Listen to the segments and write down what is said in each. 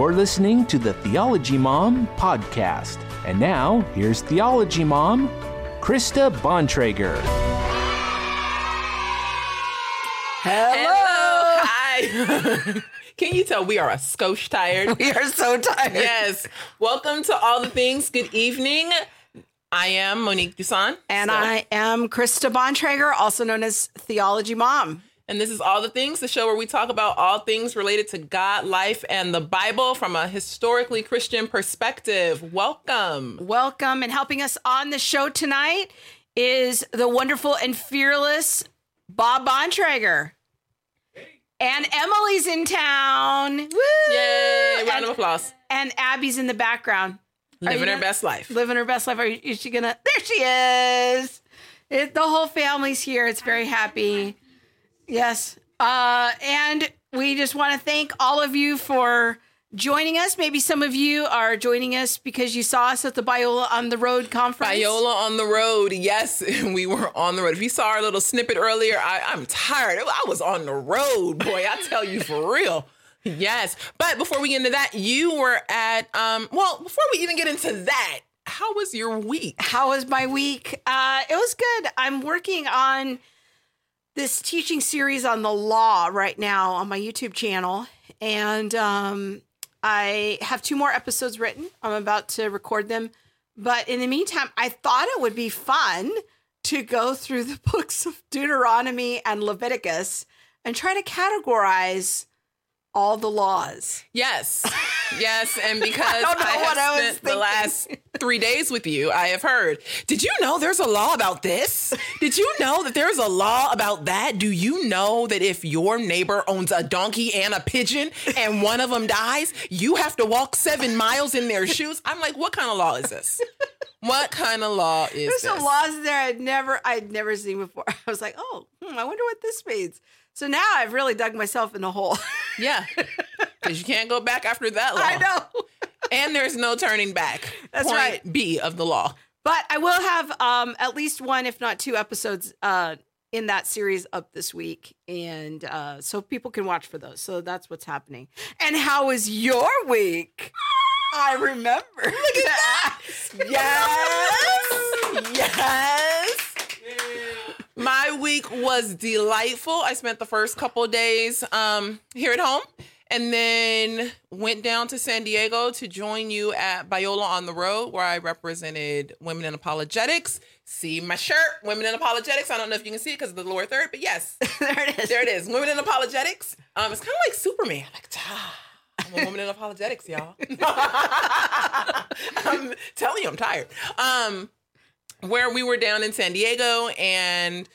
You're listening to the Theology Mom podcast. And now, here's Theology Mom, Krista Bontrager. Hello. Hi. Can you tell we are a skosh tired? We are so tired. yes. Welcome to All the Things. Good evening. I am Monique Duson. And So- I am Krista Bontrager, also known as Theology Mom. And this is All the Things, the show where we talk about all things related to God, life, and the Bible from a historically Christian perspective. Welcome. Welcome and helping us on the show tonight is the wonderful and fearless Bob Bontrager. And Emily's in town. Woo! Yay. Round And, of applause. and Abby's in the background. Living her gonna- best life. Living her best life. Are you, is she gonna? There she is. It, the whole family's here. It's very happy. Yes. Uh, and we just want to thank all of you for joining us. Maybe some of you are joining us because you saw us at the Biola on the Road conference. Viola on the road. Yes, we were on the road. If you saw our little snippet earlier, I, I'm tired. I was on the road, boy. I tell you for real. Yes. But before we get into that, you were at um well, before we even get into that, how was your week? How was my week? Uh, it was good. I'm working on this teaching series on the law right now on my YouTube channel. And um, I have two more episodes written. I'm about to record them. But in the meantime, I thought it would be fun to go through the books of Deuteronomy and Leviticus and try to categorize all the laws. Yes. Yes, and because I, have I was spent the last three days with you, I have heard. Did you know there's a law about this? Did you know that there's a law about that? Do you know that if your neighbor owns a donkey and a pigeon and one of them dies, you have to walk seven miles in their shoes? I'm like, what kind of law is this? What kind of law is There's this? There's some laws there I'd never I'd never seen before. I was like, oh, hmm, I wonder what this means. So now I've really dug myself in a hole. Yeah, because you can't go back after that law. I know. And there's no turning back. That's Point right. B of the law. But I will have um, at least one, if not two episodes uh, in that series up this week. And uh, so people can watch for those. So that's what's happening. And how was your week? I remember. Look at that. Yes. yes. My week was delightful. I spent the first couple of days um, here at home and then went down to San Diego to join you at Biola on the Road, where I represented women in apologetics. See my shirt, Women in Apologetics. I don't know if you can see it because of the lower third, but yes, there it is. there it is. Women in Apologetics. Um, it's kind of like Superman. Like, ah, I'm a woman in apologetics, y'all. I'm telling you, I'm tired. Um, where we were down in San Diego and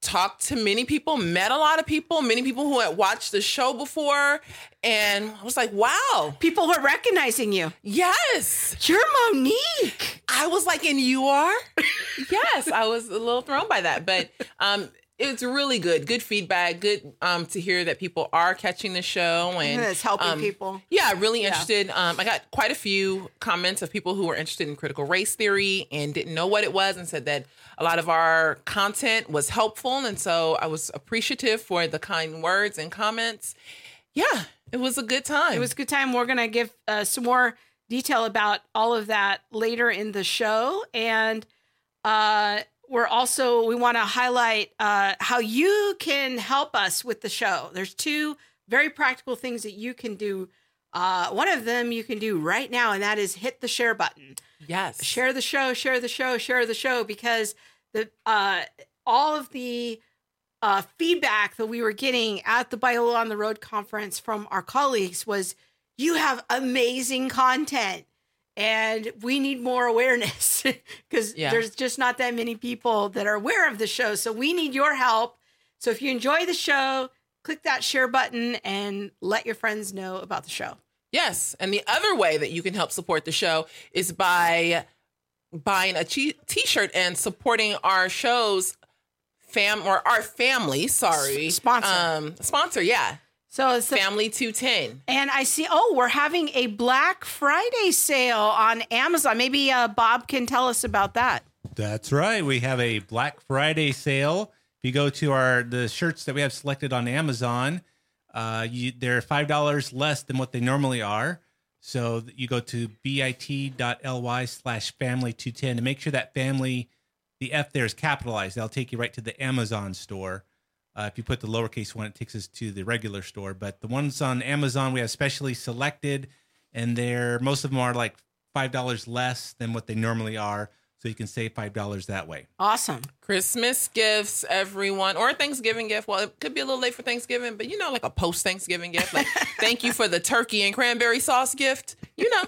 talked to many people, met a lot of people, many people who had watched the show before, and I was like, wow, People were recognizing you. yes. You're Monique. I was like, and you are? yes, I was a little thrown by that, but um, it's really good. Good feedback. Good um, to hear that people are catching the show and It's helping um, people. Yeah, really interested. Um, I got quite a few comments of people who were interested in critical race theory and didn't know what it was, and said that a lot of our content was helpful, and so I was appreciative for the kind words and comments. Yeah, it was a good time. It was a good time. We're going to give uh, some more detail about all of that later in the show. And uh, we're also, we want to highlight uh, how you can help us with the show. There's two very practical things that you can do. Uh, one of them you can do right now, and that is hit the share button yes. share the show, share the show, share the show because the uh, all of the uh, feedback that we were getting at the Biola on the Road conference from our colleagues was you have amazing content and we need more awareness because Yeah. there's just not that many people that are aware of the show. So we need your help. So if you enjoy the show, click that share button and let your friends know about the show. Yes. And the other way that you can help support the show is by buying a t shirt and supporting our shows fam or our family, sorry. Sponsor. Um sponsor, yeah. So it's Family 210. And I see, oh, we're having a Black Friday sale on Amazon. Maybe uh, Bob can tell us about that. That's right. We have a Black Friday sale. If you go to our the shirts that we have selected on Amazon, uh, you, they're five dollars less than what they normally are. So you go to bit.ly slash family two ten to make sure that family, the F there is capitalized. That'll take you right to the Amazon store. Uh, if you put the lowercase one, it takes us to the regular store. But the ones on Amazon we have specially selected, and they're most of them are like five dollars less than what they normally are. So you can save five dollars that way. Awesome. Christmas gifts, everyone, or Thanksgiving gift. Well, it could be a little late for Thanksgiving, but you know, like a post Thanksgiving gift. Like, thank you for the turkey and cranberry sauce gift. You know,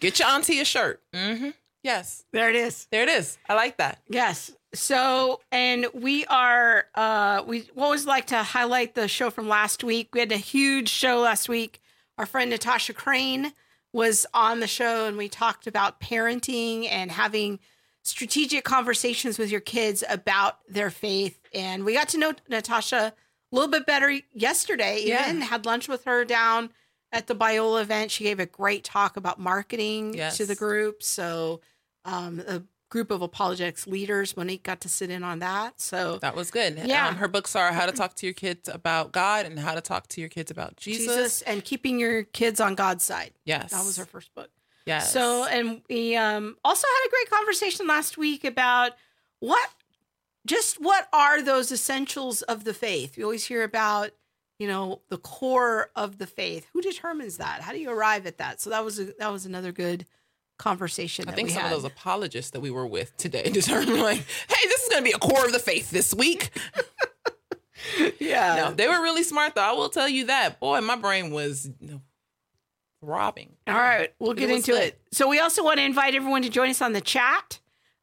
get your auntie a shirt. Mm-hmm. Yes, There it is. there it is. I like that. Yes. So, and we are, uh, we always like to highlight the show from last week. We had a huge show last week. Our friend Natasha Crain was on the show, and we talked about parenting and having strategic conversations with your kids about their faith. And we got to know Natasha a little bit better yesterday, Yeah. even had lunch with her down at the Biola event. She gave a great talk about marketing Yes. to the group. So, um, a group of apologetics leaders. Monique got to sit in on that. So That was good. Yeah. Um, her books are How to Talk to Your Kids About God and How to Talk to Your Kids About Jesus. Jesus. and keeping your kids on God's side. Yes. That was her first book. Yes. So, and we um, also had a great conversation last week about what, just what are those essentials of the faith? We always hear about, you know, the core of the faith. Who determines that? How do you arrive at that? So that was a, that was another good conversation. I think some had. of those apologists that we were with today determined, like, hey, this is going to be a core of the faith this week. yeah. No, they were really smart, though. I will tell you that. Boy, my brain was throbbing. All right, we'll get was into good. it. So we also want to invite everyone to join us on the chat.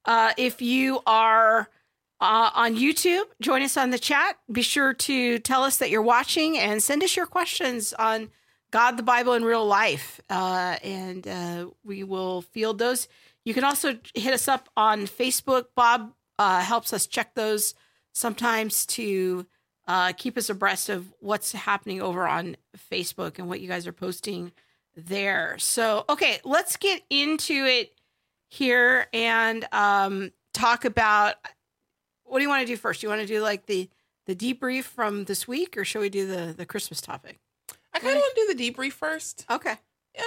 Uh, if you are uh, on YouTube, join us on the chat. Be sure to tell us that you're watching and send us your questions on God, the Bible, and real life, uh, and uh, we will field those. You can also hit us up on Facebook. Bob uh, helps us check those sometimes to uh, keep us abreast of what's happening over on Facebook and what you guys are posting there. So, okay, let's get into it here and um, talk about what do you want to do first? You want to do like the the debrief from this week, or should we do the the Christmas topic? I kind of want to do the debrief first. Okay, Yeah,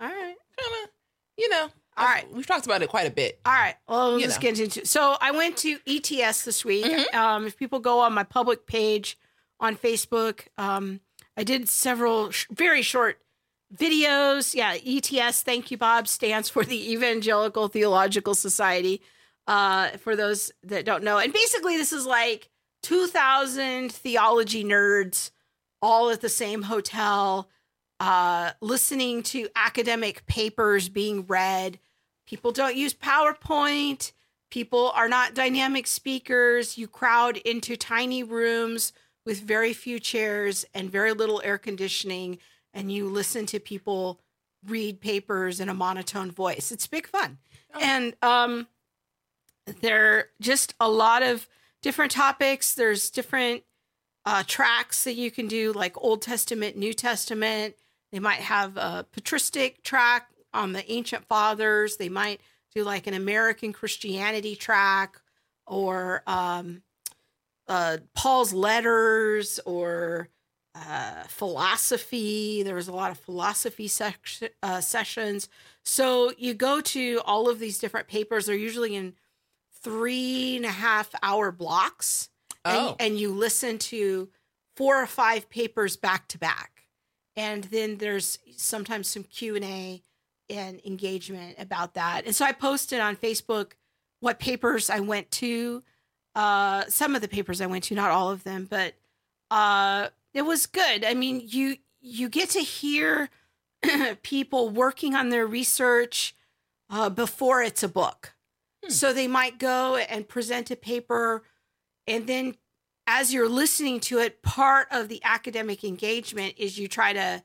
all right, kind of, you know. All right. We've talked about it quite a bit. all right. Well, let's get into. So, I went to ETS this week. Mhm. Um, if people go on my public page on Facebook, um, I did several sh- very short videos. Yeah, ETS, thank you, Bob, stands for the Evangelical Theological Society. Uh, for those that don't know, and basically, this is like 2,000 theology nerds all at the same hotel, uh, listening to academic papers being read. People don't use PowerPoint. People are not dynamic speakers. You crowd into tiny rooms with very few chairs and very little air conditioning, and you listen to people read papers in a monotone voice. It's big fun. Oh. And um, there are just a lot of different topics. There's different uh, tracks that you can do, like Old Testament, New Testament. They might have a patristic track on the ancient fathers. They might do like an American Christianity track or um, uh, Paul's letters or uh, philosophy. There was a lot of philosophy uh, sessions. So you go to all of these different papers. They're usually in three and a half hour blocks Oh. and you listen to four or five papers back to back and then there's sometimes some q&a and engagement about that and so i posted on facebook what papers i went to uh, some of the papers i went to not all of them but uh, it was good i mean you you get to hear people working on their research uh, before it's a book Hmm. so they might go and present a paper and then as you're listening to it, part of the academic engagement is you try to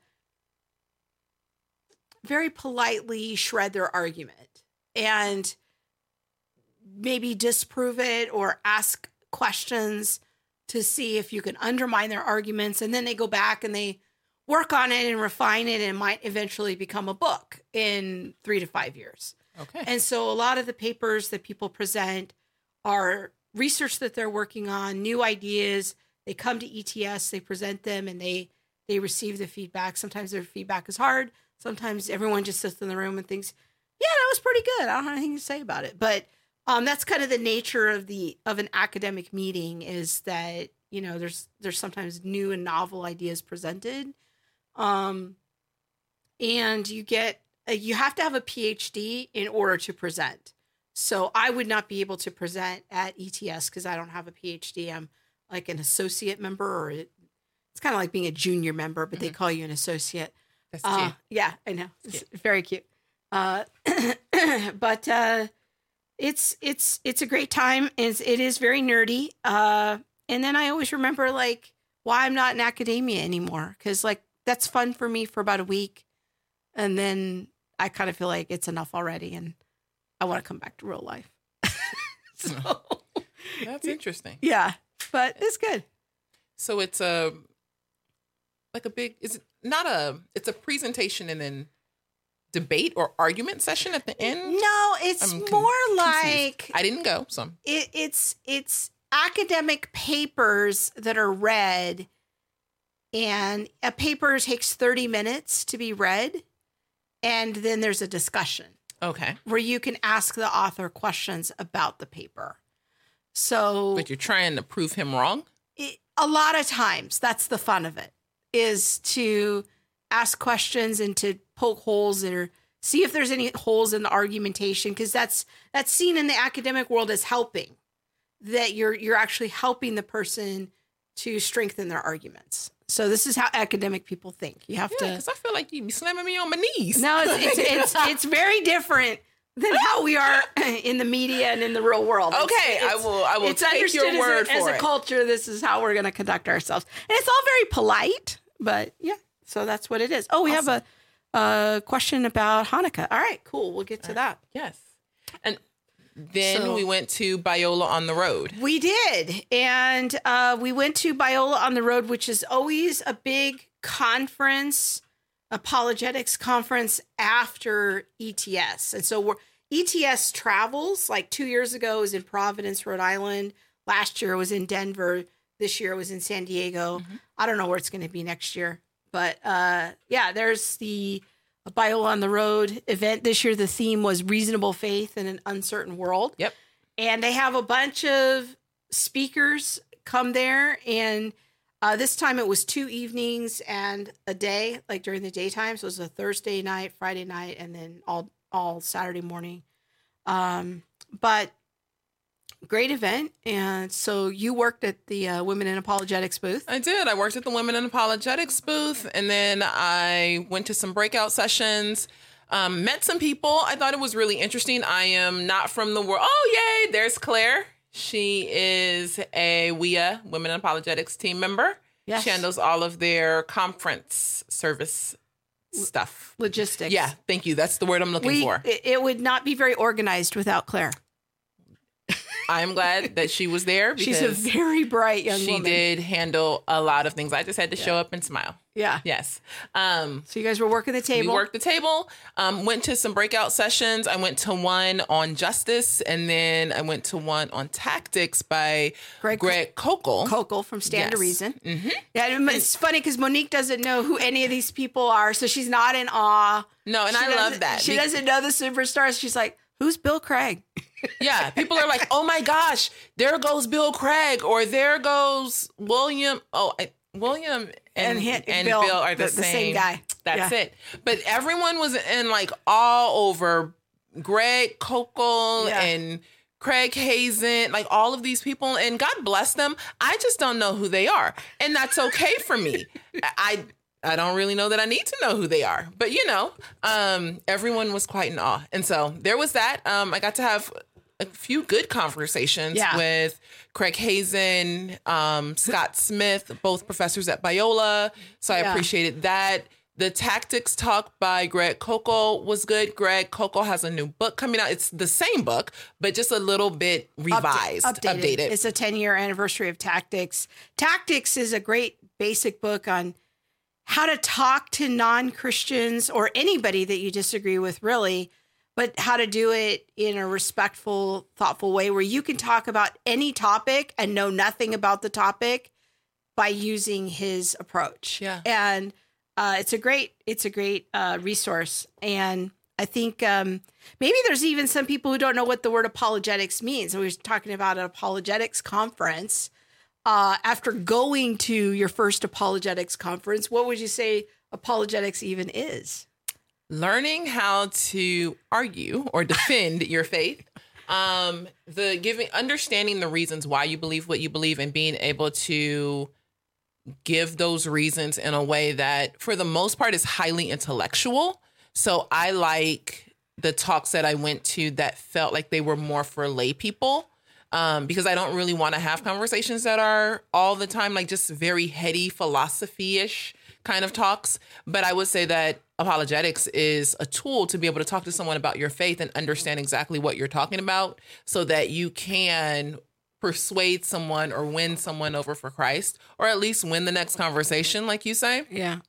very politely shred their argument and maybe disprove it or ask questions to see if you can undermine their arguments. And then they go back and they work on it and refine it and it might eventually become a book in three to five years. Okay. And so a lot of the papers that people present are research that they're working on, new ideas, they come to ETS, they present them, and they they receive the feedback. Sometimes their feedback is hard. Sometimes everyone just sits in the room and thinks, "Yeah, that was pretty good. I don't have anything to say about it." But um, that's kind of the nature of the of an academic meeting is that you know there's there's sometimes new and novel ideas presented, um, and you get uh, you have to have a PhD in order to present. So I would not be able to present at ETS because I don't have a PhD. I'm like an associate member, or it, it's kind of like being a junior member, but they call you an associate. That's Uh, cute. yeah, I know. It's very cute. Uh, but uh, it's it's it's a great time. It's, it is very nerdy. Uh, and then I always remember like why I'm not in academia anymore because like that's fun for me for about a week, and then I kind of feel like it's enough already, and I want to come back to real life. so That's interesting. yeah, but it's good. So it's a like a big is it not a it's a presentation and then debate or argument session at the end? No, it's I'm con- more confused. like I didn't go, so it, it's it's academic papers that are read and a paper takes 30 minutes to be read and then there's a discussion okay. where you can ask the author questions about the paper so But you're trying to prove him wrong? it, a lot of times that's the fun of it is to ask questions and to poke holes or see if there's any holes in the argumentation because that's that's seen in the academic world as helping that you're you're actually helping the person to strengthen their arguments so this is how academic people think you have Yeah, to because I feel like you be slamming me on my knees. no it's it's, it's it's very different than how we are in the media and in the real world It's- Okay, I will. I will it's take understood your word as a, as a culture. This is how we're going to conduct ourselves, and it's all very polite. But yeah, so that's what it is. Oh, we have a, a question about Hanukkah. All right, cool. We'll get to that. Yes, and then So- we went to Biola on the road. We did, and uh, we went to Biola on the road, which is always a big conference, apologetics conference after ETS, and so we're ETS travels. Like two years ago, was in Providence, Rhode Island. Last year it was in Denver. This year it was in San Diego. I don't know where it's going to be next year, but uh, yeah, there's the Biola on the Road event this year. The theme was reasonable faith in an uncertain world Yep. and they have a bunch of speakers come there and uh, this time it was two evenings and a day like during the daytime so it was a thursday night friday night and then all all saturday morning um, but great event and so you worked at the uh, women in apologetics booth I did. I worked at the Women in Apologetics booth, and then I went to some breakout sessions. Um, met some people. I thought it was really interesting. I am not from the world. Oh, yay! There's Claire. She is a WIA Women in Apologetics team member. Yes. She handles all of their conference service stuff. logistics Yeah, thank you. That's the word I'm looking we, for. it, it would not be very organized without claire I'm glad that she was there because she's a very bright young she woman did handle a lot of things. I just had to show up and smile. yeah Yes. Um, so you guys were working the table We worked the table. Um, went to some breakout sessions. I went to one on justice, and then I went to one on tactics by Greg- Greg, Koukl. Koukl from Stand to Reason. Mm-hmm. Yeah, it's funny because Monique doesn't know who any of these people are, so she's not in awe. no, and She I love that. She doesn't know the superstars. She's like, "Who's Bill Craig?" Yeah, people are like, "Oh my gosh, there goes Bill Craig," or "There goes William." Oh, I, William and And he- and, Bill, Bill, are the, the- the same. same guy. That's Yeah. it. But everyone was in like all over Greg Koukl Yeah. and Craig Hazen, like all of these people, and God bless them. I just don't know who they are, and that's okay for me. I I don't really know that I need to know who they are, but you know, um, everyone was quite in awe, and so there was that. Um, I got to have a few good conversations Yeah. with Craig Hazen, um, Scott Smith, both professors at Biola. So I Yeah. appreciated that. The tactics talk by Greg Koukl was good. Greg Koukl has a new book coming out. It's the same book, but just a little bit revised, Upda- updated. It's a 10 year anniversary of Tactics. Tactics is a great basic book on how to talk to non Christians or anybody that you disagree with, really, but how to do it in a respectful, thoughtful way where you can talk about any topic and know nothing about the topic by using his approach. Yeah. and uh, it's a great it's a great uh, resource, and I think um, maybe there's even some people who don't know what the word apologetics means. So we were talking about an apologetics conference. Uh, after going to your first apologetics conference, what would you say apologetics even is? Learning how to argue or defend your faith um the giving understanding the reasons why you believe what you believe and being able to give those reasons in a way that for the most part is highly intellectual so i like the talks that i went to that felt like they were more for lay people um, because I don't really want to have conversations that are all the time like just very heady philosophy ish kind of talks. But I would say that apologetics is a tool to be able to talk to someone about your faith and understand exactly what you're talking about so that you can persuade someone or win someone over for Christ or at least win the next conversation like you say. Yeah,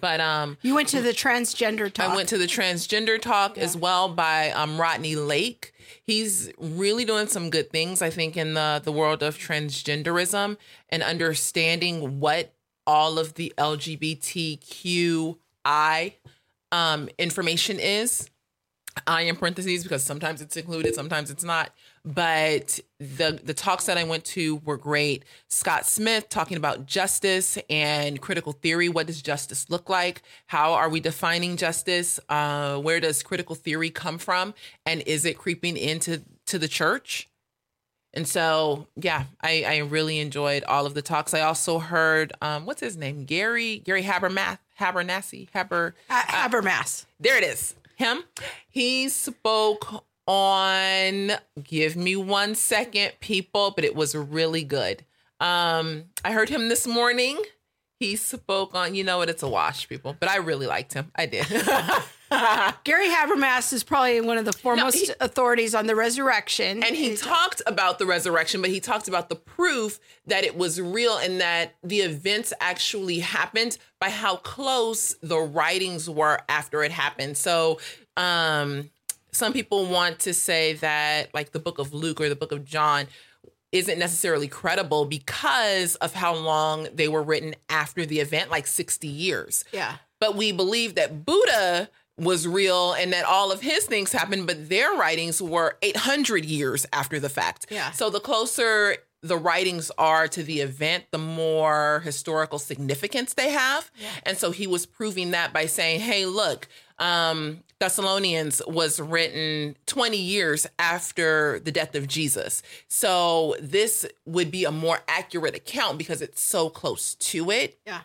But um you went to the transgender talk. I went to the transgender talk as well by um, Rodney Lake. He's really doing some good things, I think, in the the world of transgenderism and understanding what all of the LGBTQI um, information is. I in parentheses because sometimes it's included, sometimes it's not. But the the talks that I went to were great. Scott Smith talking about justice and critical theory. What does justice look like? How are we defining justice? Uh, where does critical theory come from? And is it creeping into to the church? And so, yeah, I, I really enjoyed all of the talks. I also heard, um, what's his name? Gary Gary Habermath Habernassi Haber uh, Habermas. there it is. Him. He spoke on give me one second, people, but it was really good. Um, I heard him this morning. He spoke on, you know what, it's a wash, people. But I really liked him. I did. Gary Habermas is probably one of the foremost he- authorities on the resurrection. And he talked about the resurrection, but he talked about the proof that it was real and that the events actually happened by how close the writings were after it happened. So, um, some people want to say that, like, the book of Luke or the book of John isn't necessarily credible because of how long they were written after the event, like 60 years yeah. but we believe that Buddha was real and that all of his things happened, but their writings were 800 years after the fact. Yeah. So the closer the writings are to the event, the more historical significance they have. Yeah. And so he was proving that by saying, hey, look, um, Thessalonians was written 20 years after the death of Jesus. So this would be a more accurate account because it's so close to it Yeah.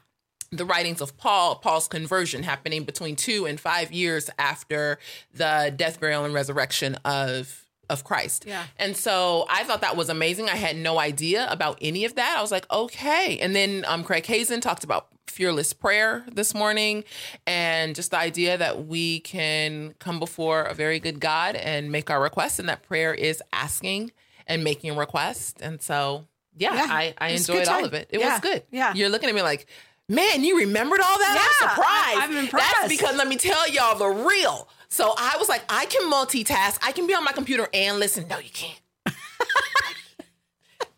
the writings of Paul, Paul's conversion happening between two and five years after the death, burial, and resurrection of of Christ. Yeah. And so I thought that was amazing. I had no idea about any of that. I was like, okay. And then um, Craig Hazen talked about fearless prayer this morning and just the idea that we can come before a very good God and make our requests and that prayer is asking and making requests. And so yeah, Yeah. I, I It's a good enjoyed all of it. It Yeah. was good. Yeah. You're looking at me like, man, you remembered all that? Yeah, I'm surprised. I- I'm impressed. That's because let me tell y'all the real. So I was like, I can multitask. I can be on my computer and listen. No, you can't.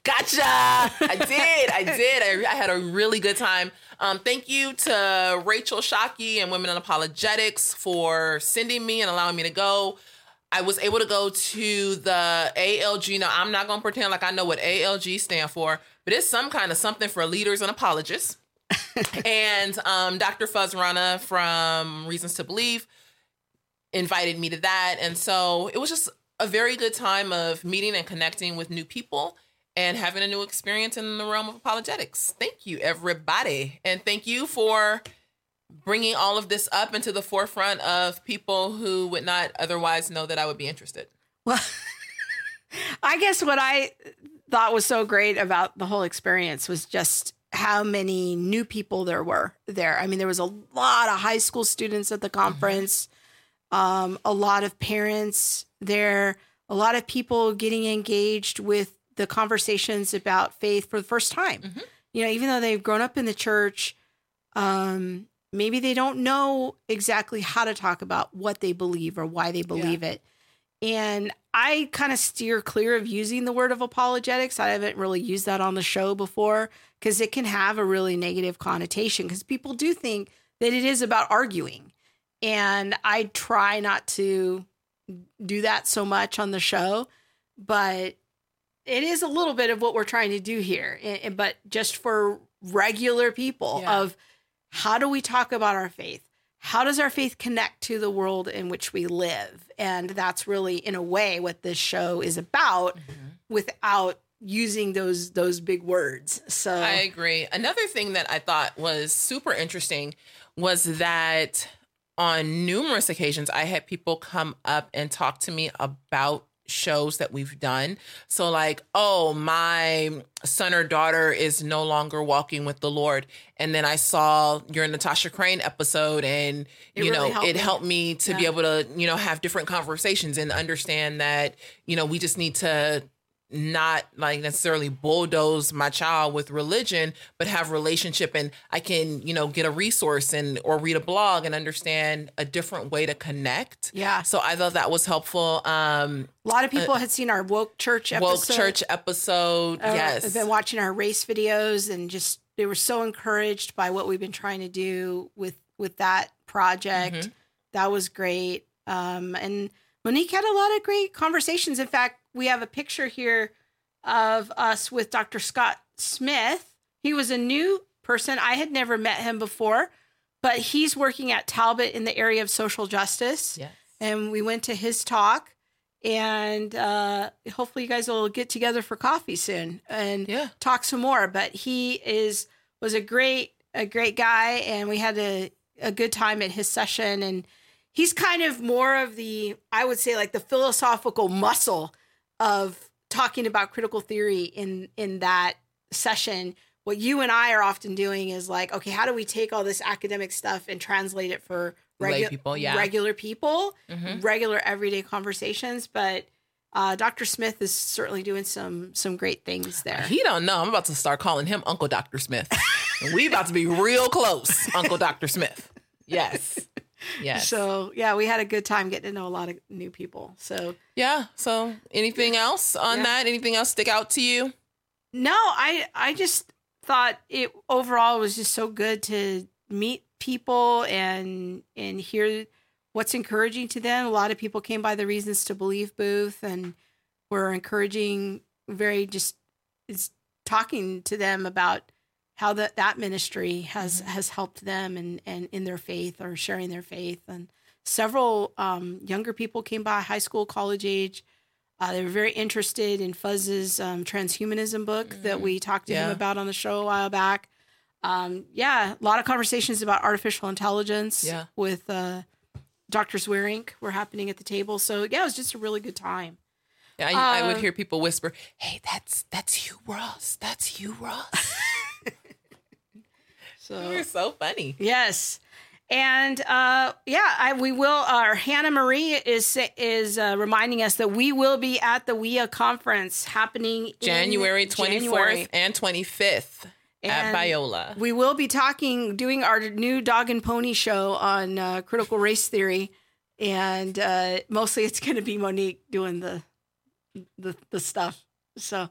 gotcha. I did. I did. I, I had a really good time. Um, thank you to Rachel Shockey and Women in Apologetics for sending me and allowing me to go. I was able to go to the ALG. Now, I'm not going to pretend like I know what ALG stand for, but it's some kind of something for leaders and apologists. and um, Dr. Fuz Rana from Reasons to Believe invited me to that. And so it was just a very good time of meeting and connecting with new people and having a new experience in the realm of apologetics. Thank you, everybody. And thank you for bringing all of this up into the forefront of people who would not otherwise know that I would be interested. Well, I guess what I thought was so great about the whole experience was just how many new people there were there. I mean, there was a lot of high school students at the mm-hmm. conference, um, a lot of parents there, a lot of people getting engaged with the conversations about faith for the first time. Mhm. You know, even though they've grown up in the church, um, maybe they don't know exactly how to talk about what they believe or why they believe it. And I kind of steer clear of using the word of apologetics. I haven't really used that on the show before because it can have a really negative connotation because people do think that it is about arguing. And I try not to do that so much on the show, but it is a little bit of what we're trying to do here. eh, But just for regular people Yeah. of how do we talk about our faith? How does our faith connect to the world in which we live? And that's really in a way what this show is about without using those those big words. So I agree. Another thing that I thought was super interesting was that on numerous occasions I had people come up and talk to me about shows that we've done. So like, oh, my son or daughter is no longer walking with the Lord. And then I saw your Natasha Crain episode and It you really know, helped it me. helped me to be able to, you know, have different conversations and understand that, you know, we just need to not like necessarily bulldoze my child with religion but have relationship and i can you know get a resource and or read a blog and understand a different way to connect Yeah. so i thought that was helpful um a lot of people had seen our woke church episode. woke church episode Uh, yes I've been watching our race videos and just they were so encouraged by what we've been trying to do with with that project. Mhm. That was great. Um, and Monique had a lot of great conversations. In fact, we have a picture here of us with Dr. Scott Smith. He was a new person. I had never met him before, but he's working at Talbot in the area of social justice yes and we went to his talk and uh, hopefully you guys will get together for coffee soon and Yeah. talk some more but he is was a great a great guy and we had a, a good time at his session and he's kind of more of the i would say like the philosophical muscle of talking about critical theory in in that session what you and i are often doing is like okay how do we take all this academic stuff and translate it for regu- people, yeah. regular people Mhm. regular everyday conversations but uh, dr smith is certainly doing some some great things there. He don't know. I'm about to start calling him uncle dr smith. We about to be real close uncle dr smith. Yes yes. So yeah we had a good time getting to know a lot of new people. So yeah so anything else on Yeah. that? Anything else stick out to you? No, I I just thought it overall was just so good to meet people and and hear what's encouraging to them. A lot of people came by the Reasons to Believe booth and were encouraging very just is talking to them about how that that ministry has has helped them and and in their faith or sharing their faith and several um, younger people came by high school college age uh, they were very interested in Fuz's um, transhumanism book that we talked to him about on the show a while back. Um, yeah, a lot of conversations about artificial intelligence Yeah. with uh, Dr. Zweerink were happening at the table. So yeah, it was just a really good time. Yeah, I, I would Uh, hear people whisper, "Hey, that's that's you, Ross. That's you, Ross." So You're so funny. Yes. And uh, yeah, I, we will. Our Hannah Marie is is uh, reminding us that we will be at the WIA conference happening January 24th and 25th at And Biola. We will be talking, doing our new dog and pony show on uh, critical race theory, and uh, mostly it's going to be Monique doing the the the stuff. So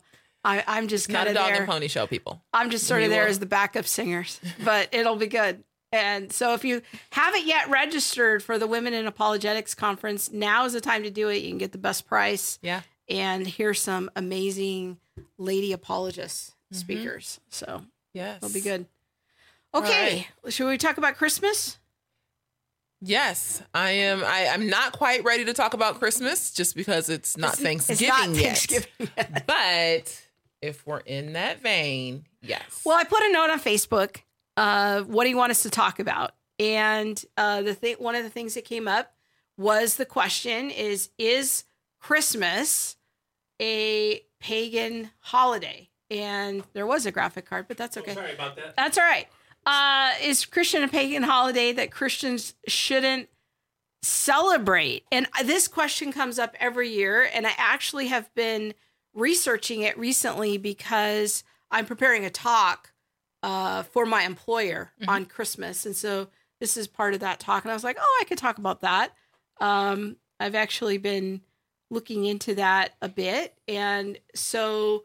I, I'm just Not kind a of dog there. and pony show, people. I'm just sort We of there will- as the backup singers, but it'll be good. And so if you haven't yet registered for the Women in Apologetics Conference, now is the time to do it. You can get the best price Yeah. and hear some amazing lady apologists Mm-hmm. speakers. So Yes. it'll be good. Okay, should we talk about Christmas? Yes, I am. I, I'm not quite ready to talk about Christmas just because it's not Thanksgiving it's not yet. Thanksgiving yet. But if we're in that vein, yes. Well, I put a note on Facebook. Uh, what do you want us to talk about? And uh, the thing, one of the things that came up was the question: is is Christmas a pagan holiday? And there was a graphic card, but that's okay. Sorry about that. That's all right. Uh, is Christian a pagan holiday that Christians shouldn't celebrate? And this question comes up every year, and I actually have been researching it recently because I'm preparing a talk uh, for my employer on Christmas, and so this is part of that talk. And I was like, oh, I could talk about that. Um, I've actually been looking into that a bit, and so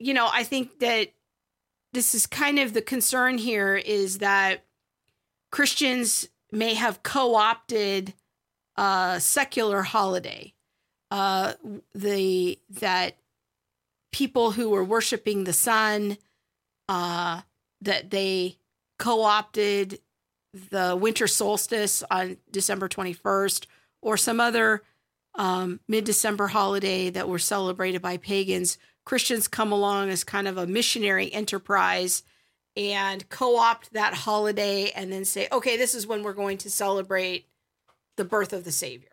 you know, I think that this is kind of the concern here is that Christians may have co-opted a secular holiday. Uh, the that people who were worshiping the sun, uh, that they co-opted the winter solstice on December 21st or some other um, mid December holiday that were celebrated by pagans. Christians come along as kind of a missionary enterprise and co opt that holiday and then say, okay, this is when we're going to celebrate the birth of the Savior.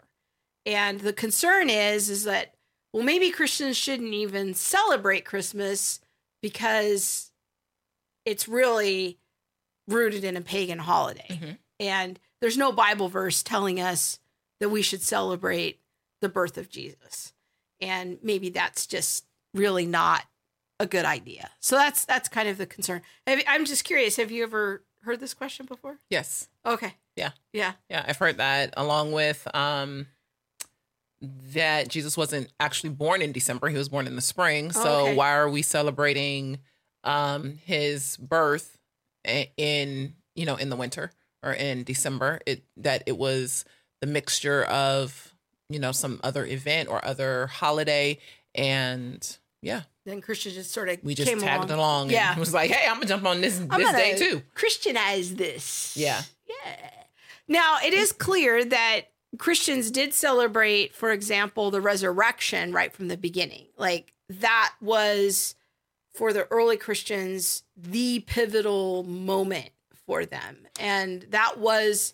And the concern is, is that, well, maybe Christians shouldn't even celebrate Christmas because it's really rooted in a pagan holiday. Mhm. And there's no Bible verse telling us that we should celebrate the birth of Jesus. And maybe that's just really not a good idea. So that's that's kind of the concern. I'm just curious, have you ever heard this question before? Yes. Okay. Yeah. Yeah. Yeah, I've heard that along with um that Jesus wasn't actually born in December, he was born in the spring. Oh, So okay. why are we celebrating um his birth in, you know, in the winter or in December? It that it was the mixture of, you know, some other event or other holiday and yeah, Then Christians just sort of we just came tagged along, along. and Yeah. was like, "Hey, I'm going to jump on this I'm this day too." Christianize this. Yeah. Yeah. Now it is clear that Christians did celebrate, for example, the resurrection right from the beginning. Like that was for the early Christians the pivotal moment for them. And that was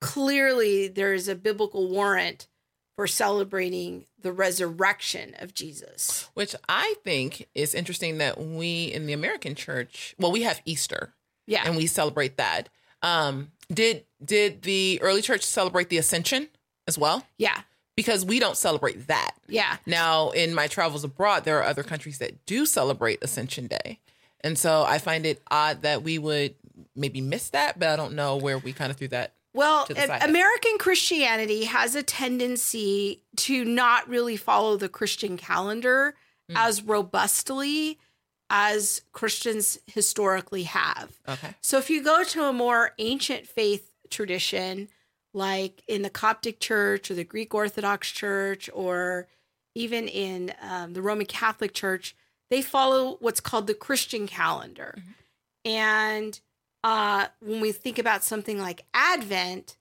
clearly there is a biblical warrant for celebrating the resurrection of Jesus. Which I think is interesting that we in the American church, well, we have Easter Yeah. and we celebrate that. Um, did did the early church celebrate the Ascension as well? yeah. Because we don't celebrate that. Yeah. Now, in my travels abroad, there are other countries that do celebrate Ascension Day. And so I find it odd that we would maybe miss that, but I don't know where we kind of threw that. Well, to the a- side. American Christianity has a tendency to not really follow the Christian calendar Mm. as robustly as Christians historically have. Okay. So if you go to a more ancient faith tradition, like in the Coptic Church or the Greek Orthodox Church, or even in um, the Roman Catholic Church, they follow what's called the Christian calendar. And uh, when we think about something like Advent,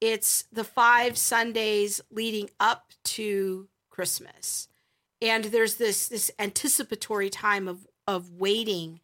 it's the five Sundays leading up to Christmas, and there's this this anticipatory time of of waiting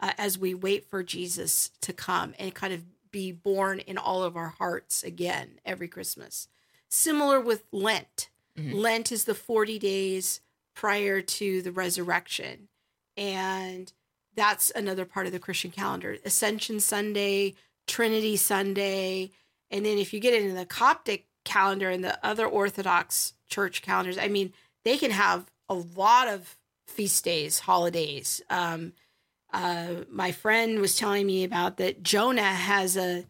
uh, as we wait for Jesus to come and kind of be born in all of our hearts again every Christmas. Similar with Lent. Mhm. Lent is the 40 days prior to the resurrection. And that's another part of the Christian calendar. Ascension Sunday, Trinity Sunday. And then if you get into the Coptic calendar and the other Orthodox church calendars, I mean, they can have a lot of feast days, holidays. Um, uh, my friend was telling me about that Jonah has a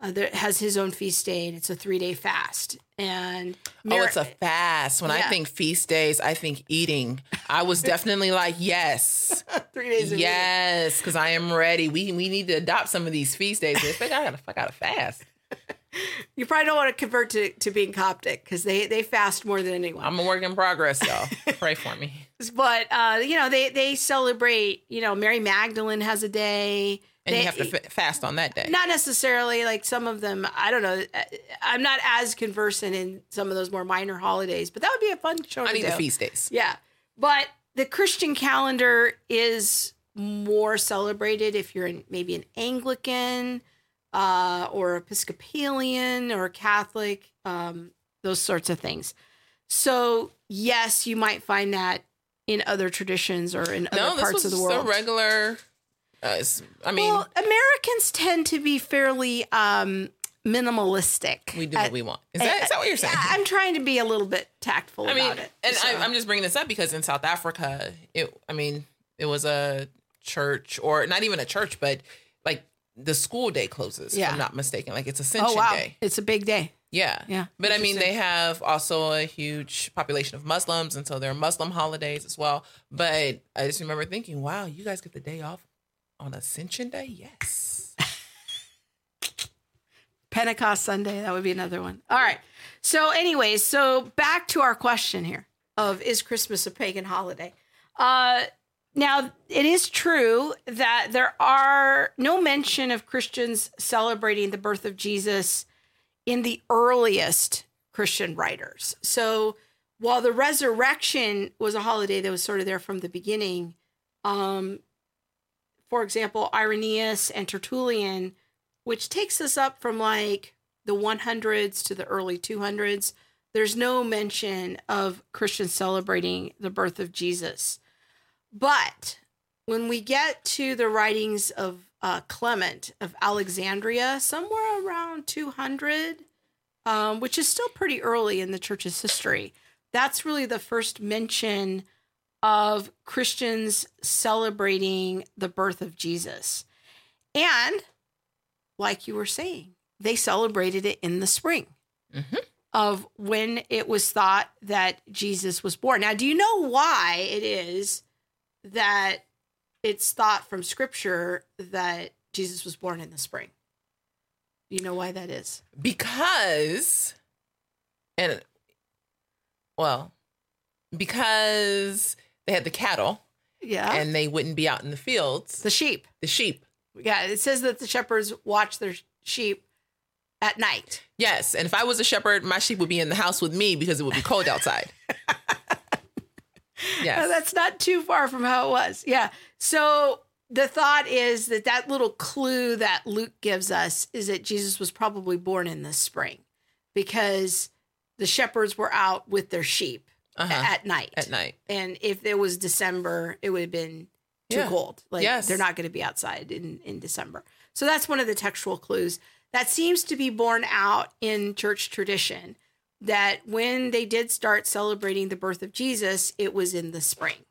uh, there, has his own feast day and it's a three day fast. And Oh, it's a fast. When I think feast days, I think eating. I was definitely like, yes. three days. Yes, because I am ready. We we need to adopt some of these feast days. I gotta I gotta fast. You probably don't want to convert to, to being Coptic because they, they fast more than anyone. I'm a work in progress, y'all. Pray for me. but uh, you know, they they celebrate. You know, Mary Magdalene has a day. And They- you have to fa- fast on that day. Not necessarily like some of them. I don't know. uh, I'm not as conversant in some of those more minor holidays, but that would be a fun show. I need the feast days. Yeah. But the Christian calendar is more celebrated if you're in maybe an Anglican uh, or Episcopalian or Catholic, um, those sorts of things. So, yes, you might find that in other traditions or in No, other parts of the world. a regular. Uh, I mean, well, Americans tend to be fairly um, minimalistic. we do what we want. Is that, is that what you're saying? I'm trying to be a little bit tactful I mean, about it. and so. I, I'm just bringing this up because in South Africa, it. I mean, it was a church, or not even a church, but like the school day closes. If Yeah. I'm not mistaken. Like it's Ascension oh wow, Day. it's a big day. Yeah. Yeah, But I mean, they have also a huge population of Muslims, and so there are Muslim holidays as well. But I just remember thinking, wow, you guys get the day off On Ascension Day, yes. Pentecost Sunday, that would be another one. All right. So, anyways, so back to our question here of is Christmas a pagan holiday? Uh, now, it is true that there are no mention of Christians celebrating the birth of Jesus in the earliest Christian writers. So, while the resurrection was a holiday that was sort of there from the beginning, um, for example, Irenaeus and Tertullian, which takes us up from like the 100s to the early 200s, there's no mention of Christians celebrating the birth of Jesus. But when we get to the writings of uh, Clement of Alexandria, somewhere around 200, um, which is still pretty early in the church's history, that's really the first mention of Christians celebrating the birth of Jesus. And like you were saying, they celebrated it in the spring Mhm. of when it was thought that Jesus was born. Now, do you know why it is that it's thought from scripture that Jesus was born in the spring? You know why that is? Because, and well, because they had the cattle Yeah. and they wouldn't be out in the fields. the sheep. The sheep. Yeah, it says that the shepherds watch their sheep at night. Yes. And if I was a shepherd, my sheep would be in the house with me because it would be cold outside. Yes. That's not too far from how it was. Yeah. So the thought is that that little clue that Luke gives us is that Jesus was probably born in the spring because the shepherds were out with their sheep Uh-huh. at night. At night. And if it was December, it would have been too Yeah. cold. Like Yes. they're not going to be outside in, in December. So that's one of the textual clues that seems to be borne out in church tradition that when they did start celebrating the birth of Jesus, it was in the spring.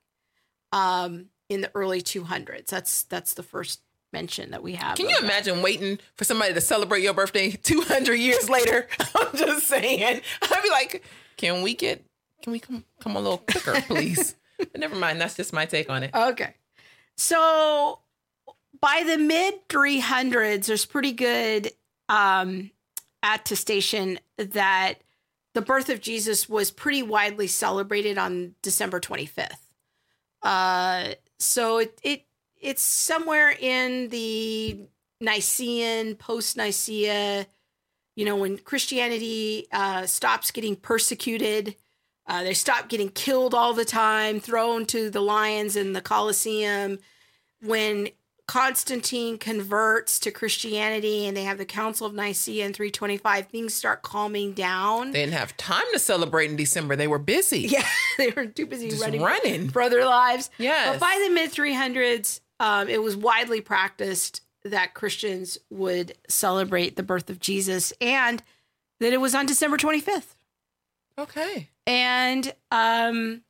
Um, in the early 200s. That's that's the first mention that we have. Can you that. imagine waiting for somebody to celebrate your birthday 200 years later? I'm just saying. I'd be like, can we get, can we come, come a little quicker, please? but never mind. That's just my take on it. Okay. So by the mid 300s, there's pretty good um, attestation that the birth of Jesus was pretty widely celebrated on December 25th. Uh, so it, it it's somewhere in the Nicene, post Nicaea, you know, when Christianity uh, stops getting persecuted. Uh, they stop getting killed all the time, thrown to the lions in the Colosseum. When Constantine converts to Christianity and they have the Council of Nicaea in 325, things start calming down. They didn't have time to celebrate in December. They were busy. yeah, they were too busy Just running, running. for their lives. Yes. But by the mid 300s, um, it was widely practiced that Christians would celebrate the birth of Jesus and that it was on December 25th. Okay. And um,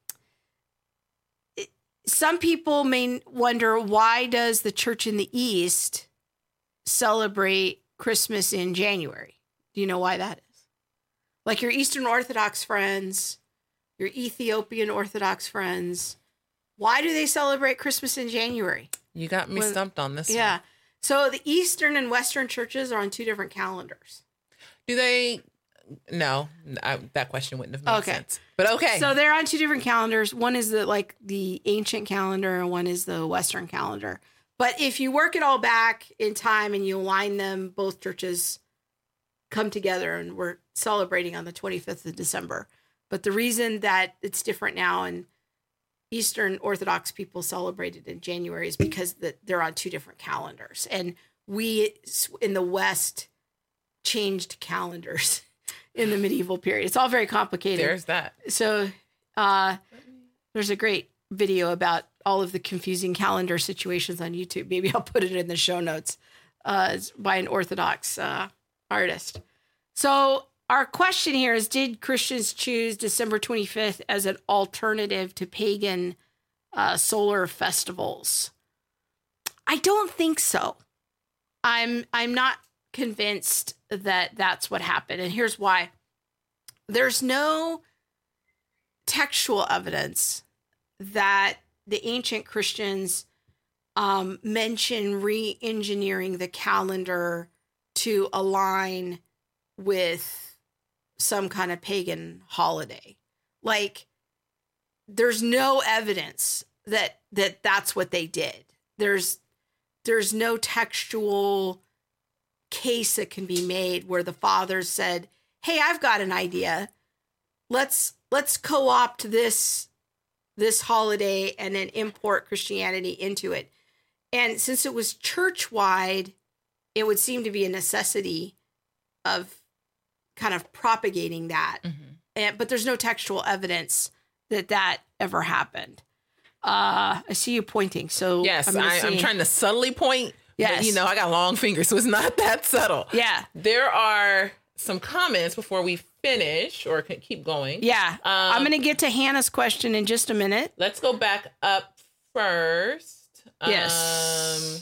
some people may wonder why does the church in the East celebrate Christmas in January? Do you know why that is? Like your Eastern Orthodox friends, your Ethiopian Orthodox friends, why do they celebrate Christmas in January? You got me When- stumped on this. one. Yeah. So the Eastern and Western churches are on two different calendars. Do they? No, I, that question wouldn't have made Okay. sense. But okay. So they're on two different calendars. One is the like the ancient calendar, and one is the Western calendar. But if you work it all back in time and you align them, both churches come together, and we're celebrating on the 25th of December. But the reason that it's different now and Eastern Orthodox people celebrated in January is because that they're on two different calendars, and we in the West changed calendars in the medieval period. It's all very complicated. There's that. so uh there's a great video about all of the confusing calendar situations on youtube. Maybe i'll put it in the show notes uh by an orthodox uh artist. So our question here is did christians choose december 25th as an alternative to pagan uh, solar festivals? I don't think so. I'm i'm not convinced that that's what happened and here's why there's no textual evidence that the ancient Christians um, mention re-engineering the calendar to align with some kind of pagan holiday. Like, there's no evidence that that that's what they did. There's there's no textual case that can be made where the father said, "Hey, I've got an idea. Let's let's co-opt this this holiday and then import Christianity into it." And since it was church-wide, it would seem to be a necessity of kind of propagating that. And but there's no textual evidence that that ever happened. Uh, I see you pointing. So Yes, gonna I, I'm trying to subtly point. Yes. But, you know, I got long fingers, so it's not that subtle. Yeah, There are some comments before we finish or can keep going. yeah. I'm Um, gonna get to Hannah's question in just a minute. Let's go back up first. Yes. Um,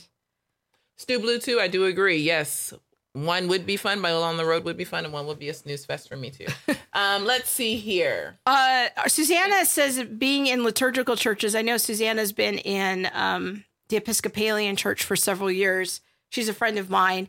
Stu Blue 2, I do agree. Yes. One would be fun, but on the road would be fun, and one would be a snooze fest for me too. um, let's see here. Uh, Susanna says being in liturgical churches. I know Susanna's been in um, the Episcopalian church for several years. She's a friend of mine.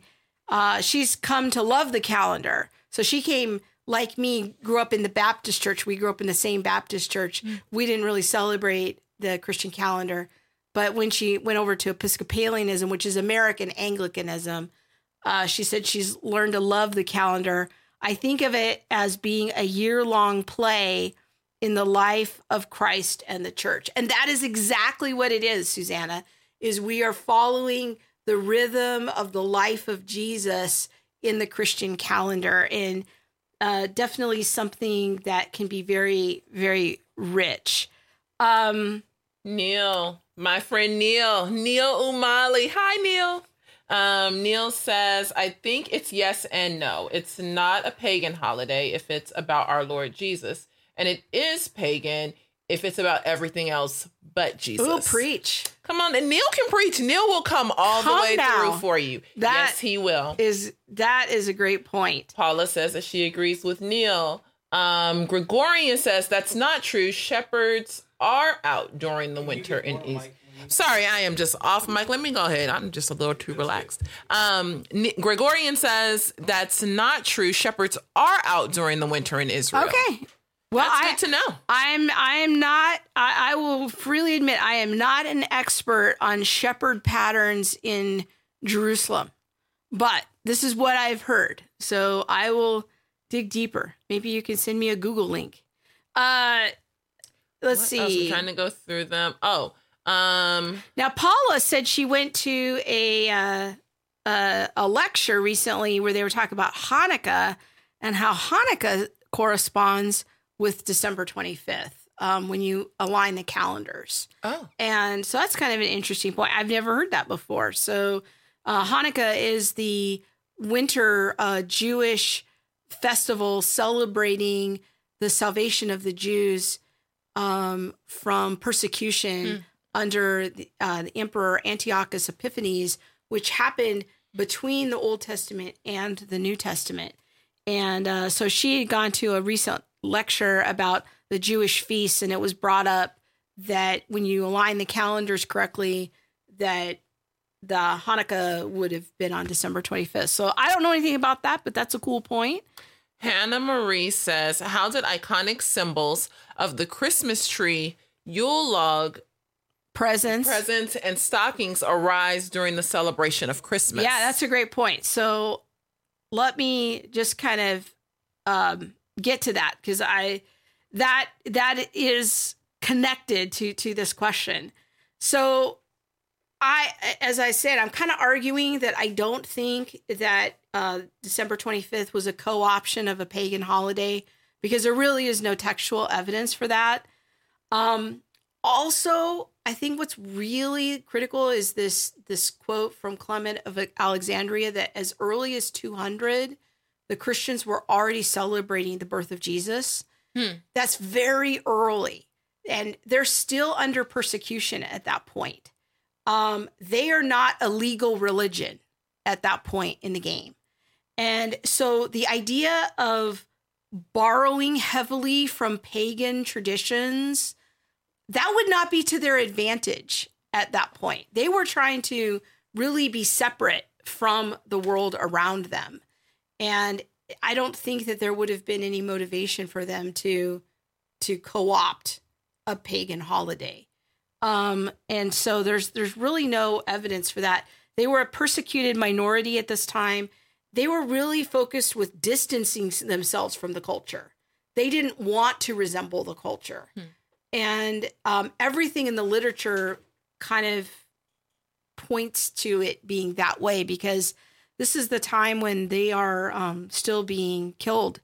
Uh, she's come to love the calendar. So she came like me, grew up in the Baptist church. We grew up in the same Baptist church. We didn't really celebrate the Christian calendar. But when she went over to Episcopalianism, which is American Anglicanism, uh, she said she's learned to love the calendar. I think of it as being a year long play in the life of Christ and the church. And that is exactly what it is, Susanna, is we are following the rhythm of the life of Jesus in the Christian calendar and uh, definitely something that can be very, very rich. Um, Neil, my friend Neil, Neil Umali. Hi, Neil. Um, Neil says, I think it's yes and no. It's not a pagan holiday if it's about our Lord Jesus, and it is pagan if it's about everything else but Jesus. ooh, preach. Come on, and Neil can preach. Neil will come all Come the way now. through for you. That- yes, he will. Is that is a great point. Paula says that she agrees with Neil. Um, Gregorian says that's not true. Shepherds are out during the winter in East. Sorry, I am just off mic. Let me go ahead. I'm just a little too relaxed. Um, Gregorian says that's not true. Shepherds are out during the winter in Israel. Okay. Well, That's I, good to know. I'm I am not I, I will freely admit I am not an expert on shepherd patterns in Jerusalem. But this is what I've heard. So I will dig deeper. Maybe you can send me a Google link. Uh let's What else? I'm see. trying to go through them. Oh, um, Now, Paula said she went to a uh, uh, a lecture recently where they were talking about Hanukkah and how Hanukkah corresponds with December 25th um, when you align the calendars. oh, And so that's kind of an interesting point. I've never heard that before. So uh, Hanukkah is the winter uh, Jewish festival celebrating the salvation of the Jews um, from persecution under the, uh, the Emperor Antiochus Epiphanes, which happened between the Old Testament and the New Testament. And uh, so she had gone to a recent lecture about the Jewish feasts, and it was brought up that when you align the calendars correctly, that the Hanukkah would have been on December 25th. So I don't know anything about that, but that's a cool point. Hannah Marie says, How did iconic symbols of the Christmas tree, Yule log, Presents. presents, and stockings arise during the celebration of Christmas? Yeah, that's a great point. So let me just kind of um, get to that because I that that is connected to to this question. So I, as I said, I'm kind of arguing that I don't think that uh, December 25th was a co-option of a pagan holiday because there really is no textual evidence for that. Um, also, I think what's really critical is this this quote from Clement of Alexandria that as early as 200, the Christians were already celebrating the birth of Jesus. Hmm. That's very early, and they're still under persecution at that point. Um, they are not a legal religion at that point in the game, and so the idea of borrowing heavily from pagan traditions that would not be to their advantage at that point. They were trying to really be separate from the world around them. And I don't think that there would have been any motivation for them to to co-opt a pagan holiday. Um, and so there's there's really no evidence for that. They were a persecuted minority at this time. They were really focused with distancing themselves from the culture. They didn't want to resemble the culture. Hmm. And um, everything in the literature kind of points to it being that way because this is the time when they are um, still being killed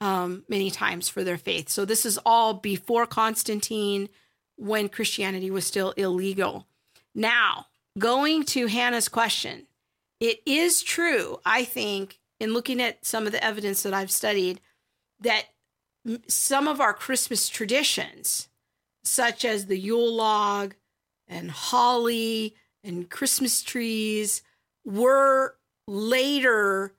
um, many times for their faith. So this is all before Constantine, when Christianity was still illegal. Now, going to Hannah's question, it is true, I think, in looking at some of the evidence that I've studied, that some of our Christmas traditions, such as the Yule log and holly and Christmas trees, were later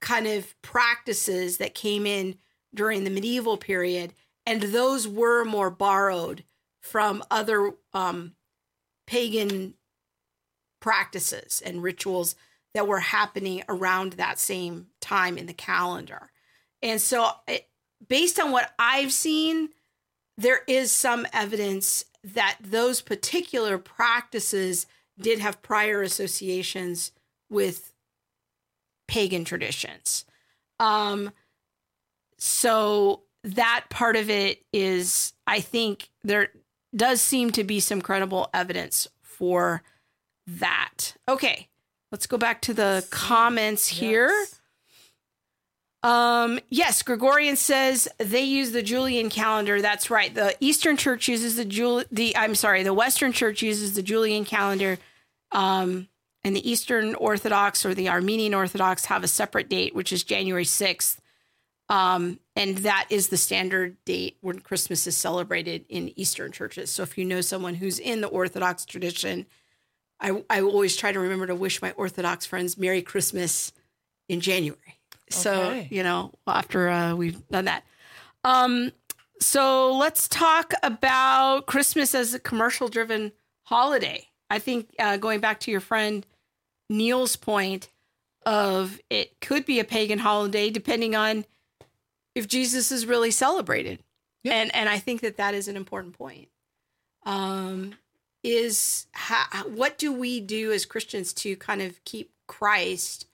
kind of practices that came in during the medieval period. And those were more borrowed from other um, pagan practices and rituals that were happening around that same time in the calendar. And so, it, based on what I've seen, there is some evidence that those particular practices did have prior associations with pagan traditions. Um, so that part of it is, I think, there does seem to be some credible evidence for that. Okay, let's go back to the comments yes. here. Um, yes, Gregorian says they use the Julian calendar. That's right. The Eastern Church uses the Jul the I'm sorry, the Western Church uses the Julian calendar. Um, and the Eastern Orthodox or the Armenian Orthodox have a separate date, which is January 6th. Um, and that is the standard date when Christmas is celebrated in Eastern churches. So if you know someone who's in the Orthodox tradition, I, I always try to remember to wish my Orthodox friends Merry Christmas in January. So, okay. you know, after uh, we've done that. Um, so let's talk about Christmas as a commercial driven holiday. I think uh, going back to your friend Neil's point of it could be a pagan holiday depending on if Jesus is really celebrated. Yeah. And and I think that that is an important point. Um is how, what do we do as Christians to kind of keep Christ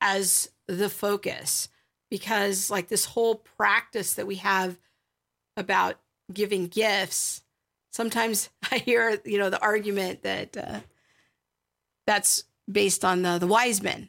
as the focus? Because like this whole practice that we have about giving gifts sometimes I hear, you know, the argument that uh, that's based on the, the wise men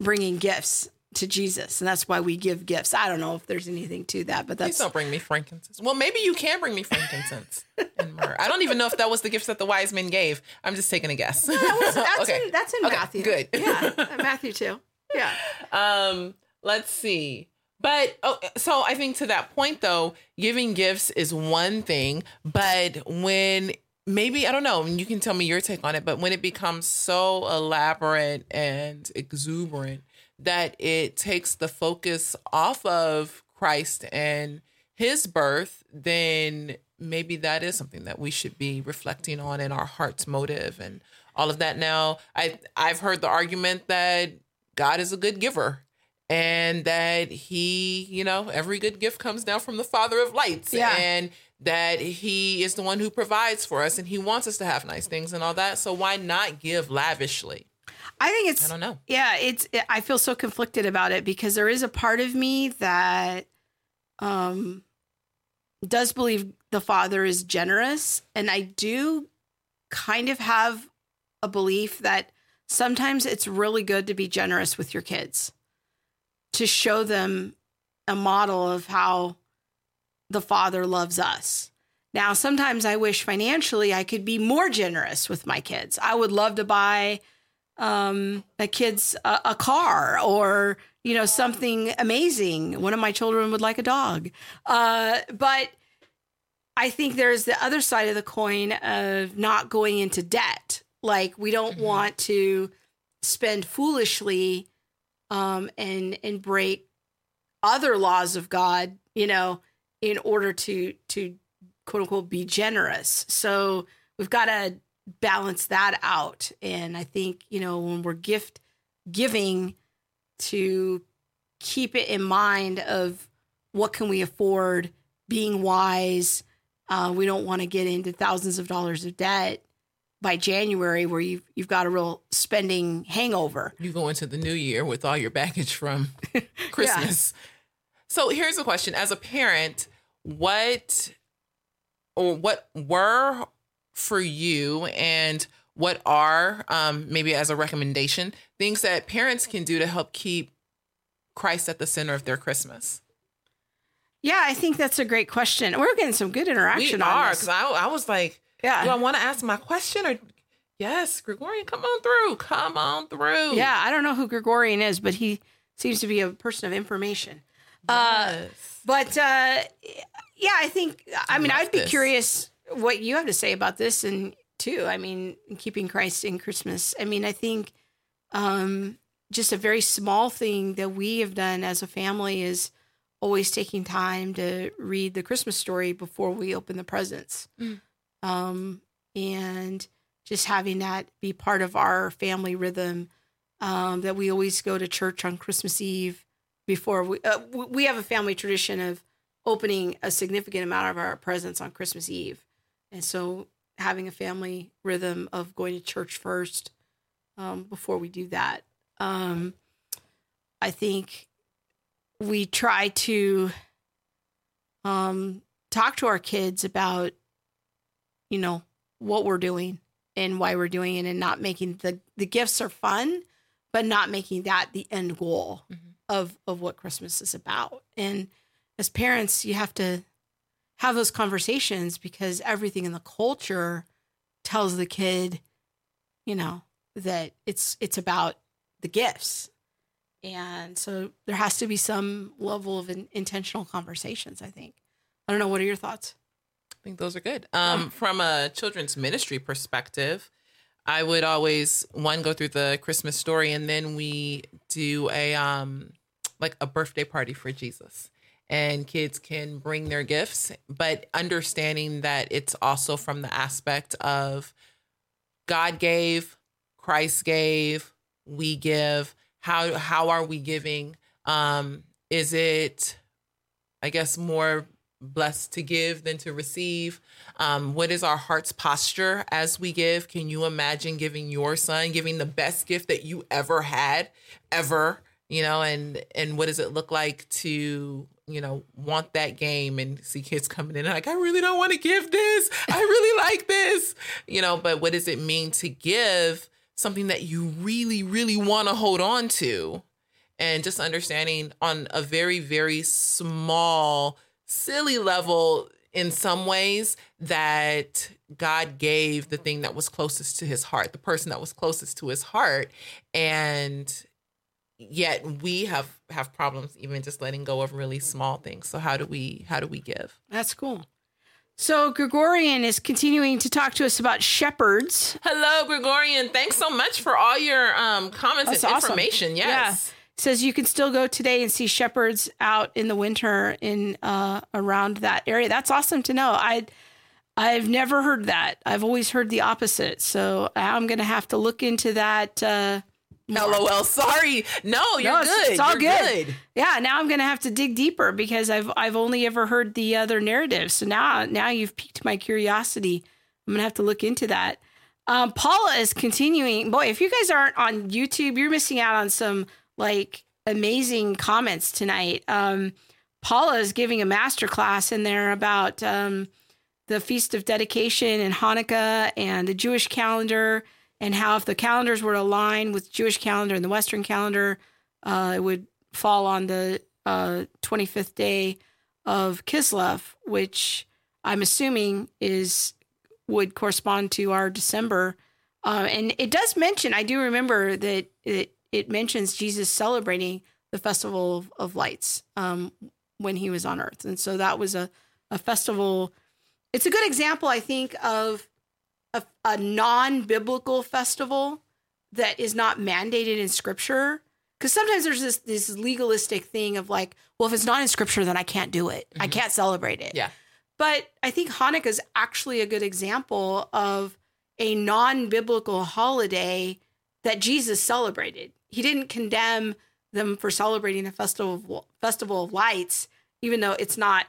bringing gifts to Jesus, and that's why we give gifts. I don't know if there's anything to that, but that's Please don't bring me frankincense. Well, maybe you can bring me frankincense and myrrh. I don't even know if that was the gifts that the wise men gave. I'm just taking a guess. That was, that's okay. in, that's in okay, Matthew. Good. Yeah, Matthew too. Yeah. Um. Let's see. But oh, so I think to that point though, giving gifts is one thing, but when maybe I don't know, you can tell me your take on it, but when it becomes so elaborate and exuberant that it takes the focus off of Christ and his birth, then maybe that is something that we should be reflecting on in our heart's motive and all of that. Now, I I've heard the argument that God is a good giver and that he, you know, every good gift comes down from the Father of lights. Yeah. And that he is the one who provides for us and he wants us to have nice things and all that. So why not give lavishly? I think it's I don't know. Yeah, it's it, I feel so conflicted about it because there is a part of me that um does believe the father is generous and I do kind of have a belief that sometimes it's really good to be generous with your kids to show them a model of how the Father loves us. Now, sometimes I wish financially I could be more generous with my kids. I would love to buy um, a kid's a, a car or you know something amazing. One of my children would like a dog, uh, but I think there's the other side of the coin of not going into debt. Like we don't mm-hmm. want to spend foolishly um, and and break other laws of God, you know, in order to to quote unquote be generous. So we've got to balance that out. And I think, you know, when we're gift giving to keep it in mind of what can we afford, being wise. Uh, we don't want to get into thousands of dollars of debt by January where you've you've got a real spending hangover. You go into the new year with all your baggage from Christmas. So here's a question: As a parent, what or what were for you, and what are um, maybe as a recommendation things that parents can do to help keep Christ at the center of their Christmas? Yeah, I think that's a great question. We're getting some good interaction We on are this. because I, I was like, Yeah. do I want to ask my question or yes, Gregorian, come on through, come on through. Yeah, I don't know who Gregorian is, but he seems to be a person of information. Uh, Yes. but uh, yeah, I think. I mean, I'd be this. curious what you have to say about this, and too. I mean, keeping Christ in Christmas. I mean, I think um, just a very small thing that we have done as a family is always taking time to read the Christmas story before we open the presents, Mm. Um, and just having that be part of our family rhythm. Um, that we always go to church on Christmas Eve before we uh, we have a family tradition of opening a significant amount of our presents on Christmas Eve, and so having a family rhythm of going to church first um, before we do that. Um, I think we try to um, talk to our kids about, you know, what we're doing and why we're doing it, and not making the the gifts are fun, but not making that the end goal Mhm. of of what Christmas is about. And as parents, you have to have those conversations because everything in the culture tells the kid, you know, that it's it's about the gifts. And so there has to be some level of in, intentional conversations, I think. I don't know what are your thoughts? I think those are good. Um, from a children's ministry perspective, I would always one go through the Christmas story, and then we do a um, like a birthday party for Jesus, and kids can bring their gifts, but understanding that it's also from the aspect of God gave, Christ gave, we give. How how are we giving? Um, is it, I guess, more blessed to give than to receive? Um, what is our heart's posture as we give? Can you imagine giving your son, giving the best gift that you ever had, ever? You know, and and what does it look like to you know want that game and see kids coming in and like I really don't want to give this. I really like this. You know, but what does it mean to give something that you really really want to hold on to? and just understanding on a very very small silly level in some ways that God gave the thing that was closest to his heart, the person that was closest to his heart and yet we have have problems even just letting go of really small things. So how do we how do we give? That's cool. So Gregorian is continuing to talk to us about shepherds. Hello Gregorian, thanks so much for all your um comments That's and awesome. information. Yes. Says you can still go today and see shepherds out in the winter in uh, around that area. That's awesome to know. I I've never heard that. I've always heard the opposite. So I'm going to have to look into that. Uh. LOL. Sorry. No, you're No, it's- good. it's all You're good. Yeah, now I'm gonna have to dig deeper because I've I've only ever heard the other narrative. So now now you've piqued my curiosity. I'm gonna have to look into that. Um, Paula is continuing. Boy, if you guys aren't on YouTube, you're missing out on some like amazing comments tonight. Um, Paula is giving a master class in there about um, the Feast of Dedication and Hanukkah and the Jewish calendar and how if the calendars were aligned with Jewish calendar and the Western calendar, uh, it would fall on the uh, 25th day of Kislev, which I'm assuming is would correspond to our December. Uh, and it does mention, I do remember that it, it mentions Jesus celebrating the festival of, of lights um, when he was on earth. And so that was a, a festival. It's a good example, I think, of a, a non biblical festival that is not mandated in scripture. Because sometimes there's this this legalistic thing of like, well, if it's not in scripture, then I can't do it. I Mhm. can't celebrate it. Yeah. But I think Hanukkah is actually a good example of a non-biblical holiday that Jesus celebrated. He didn't condemn them for celebrating the festival of, festival of lights, even though it's not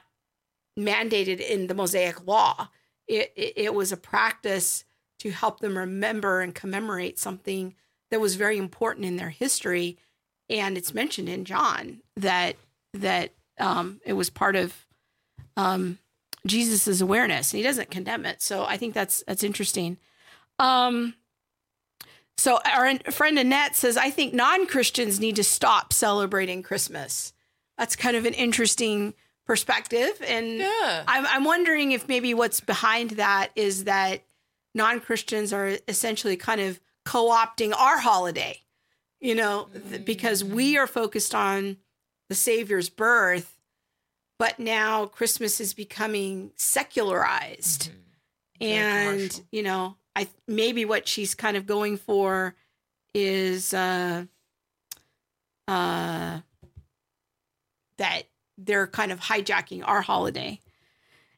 mandated in the Mosaic law. It, it, it was a practice to help them remember and commemorate something that was very important in their history, and it's mentioned in John that that um, it was part of um, Jesus's awareness, and he doesn't condemn it. So I think that's that's interesting. Um, so our friend Annette says, I think non Christians need to stop celebrating Christmas. That's kind of an interesting perspective, and Yeah. I'm, I'm wondering if maybe what's behind that is that non Christians are essentially kind of co opting our holiday, you know, th- mm. because we are focused on the Savior's birth, but now Christmas is becoming secularized. Mm-hmm. And, you know, I maybe what she's kind of going for is uh uh that they're kind of hijacking our holiday.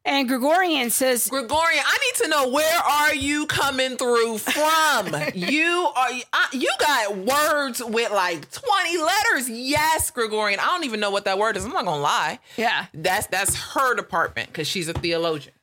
And Gregorian says Gregorian, I need to know where are you coming through from? you are I, you got words with like 20 letters. Yes, Gregorian. I don't even know what that word is. I'm not going to lie. Yeah. That's that's her department cuz she's a theologian.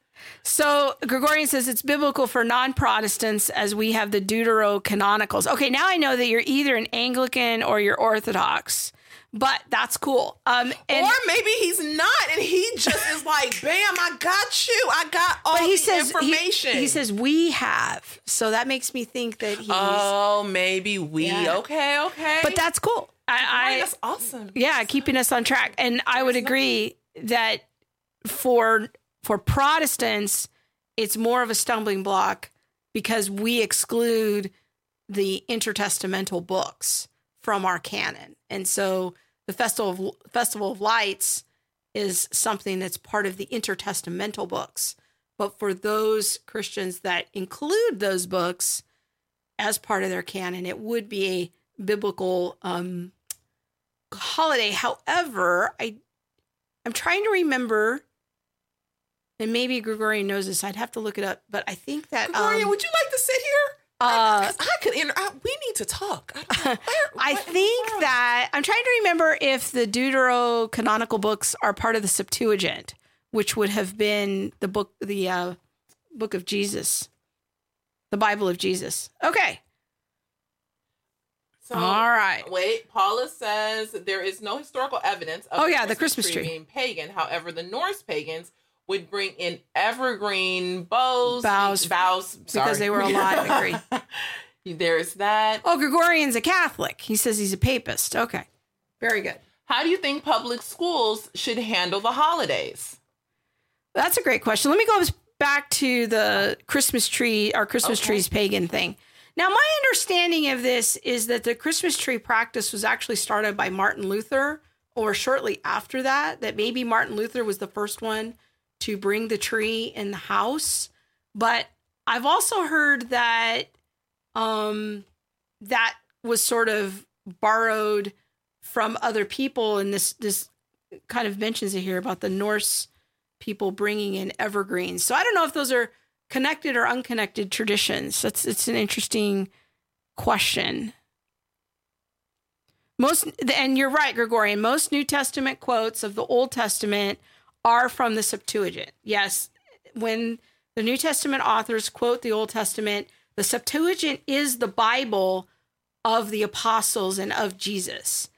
So Gregorian says it's biblical for non-Protestants as we have the Deuterocanonicals. Okay, now I know that you're either an Anglican or you're Orthodox, but that's cool. Um, and or maybe he's not and he just is like, "Bam, I got you. I got all he the says information." He, says we have, so that makes me think that he's. "Oh, maybe we. Yeah. Okay, okay." but that's cool. I, I that's awesome. yeah, keeping us on track. And I would agree that for for Protestants, it's more of a stumbling block because we exclude the intertestamental books from our canon. And so the Festival of Festival of Lights is something that's part of the intertestamental books. But for those Christians that include those books as part of their canon, it would be a biblical um, holiday. However, I I'm trying to remember, and maybe Gregorian knows this. I'd have to look it up, but I think that Gregorian, um, would you like to sit here? uh, 'Cause I could. Inter- I, we need to talk. I. Where- I what in the think that I'm trying to remember if the Deuterocanonical books are part of the Septuagint, which would have been the book, the uh, book of Jesus, the Bible of Jesus. Okay, So, all right. Wait, Paula says there is no historical evidence of Oh, yeah, the Christmas tree. being pagan. However, the Norse pagans would bring in evergreen bows, bows, bows because they were alive, agree. There's that. Oh, Gregorian's a Catholic. He says he's a papist. Okay, very good. How do you think public schools should handle the holidays? That's a great question. Let me go back to the Christmas tree, our Christmas Okay. trees pagan thing. Now, my understanding of this is that the Christmas tree practice was actually started by Martin Luther or shortly after that, that maybe Martin Luther was the first one to bring the tree in the house. But I've also heard that um, that was sort of borrowed from other people. And this, this kind of mentions it here about the Norse people bringing in evergreens. So I don't know if those are connected or unconnected traditions. That's it's an interesting question. Most and you're right, Gregorian. Most New Testament quotes of the Old Testament are from the Septuagint. Yes, when the New Testament authors quote the Old Testament, the Septuagint is the Bible of the apostles and of Jesus.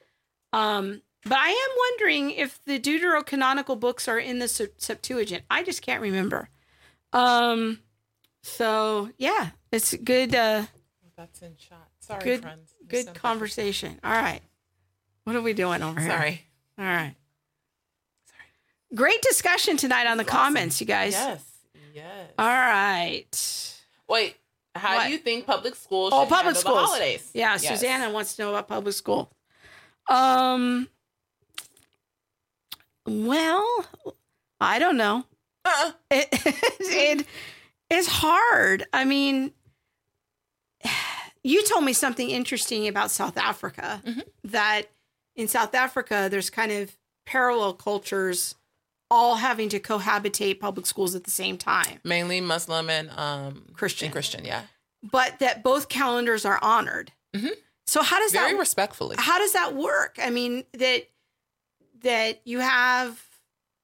Um, but I am wondering if the Deuterocanonical books are in the Septuagint. I just can't remember. Um, so yeah, it's good. Uh, That's in shot. Sorry, Good- friends. There's good something- conversation. All right, what are we doing over here? Sorry. All right. Great discussion tonight on the Awesome. comments, you guys. Yes. Yes. All right. Wait. How What? do you think public schools Oh, public handle schools. the holidays? Yeah, Yes. Susanna wants to know about public school. Um. Well, I don't know. Uh-uh. It, it is hard. I mean, you told me something interesting about South Africa. Mhm. That in South Africa, there's kind of parallel cultures all having to cohabitate public schools at the same time. Mainly Muslim and um Christian. and Christian, yeah. but that both calendars are honored. Mhm. So how does Very that very respectfully. how does that work? I mean that that you have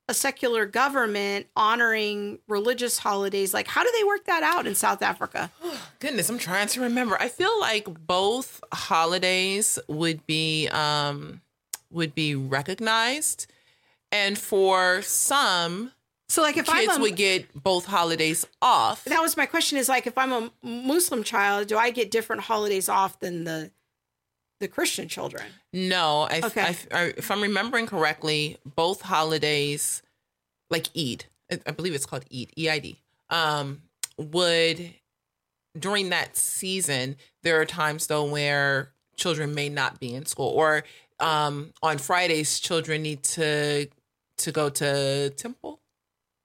a secular government honoring religious holidays. Like how do they work that out in South Africa? Goodness, I'm trying to remember. I feel like both holidays would be um would be recognized. And for some, So like if kids I'm a, would get both holidays off. that was my question is like if I'm a Muslim child, do I get different holidays off than the the Christian children? No, I, Okay. I, I, if I'm remembering correctly, both holidays, like Eid, I I believe it's called Eid, E-I-D, um, would during that season, there are times though where children may not be in school, or um, on Fridays, children need to to go to temple,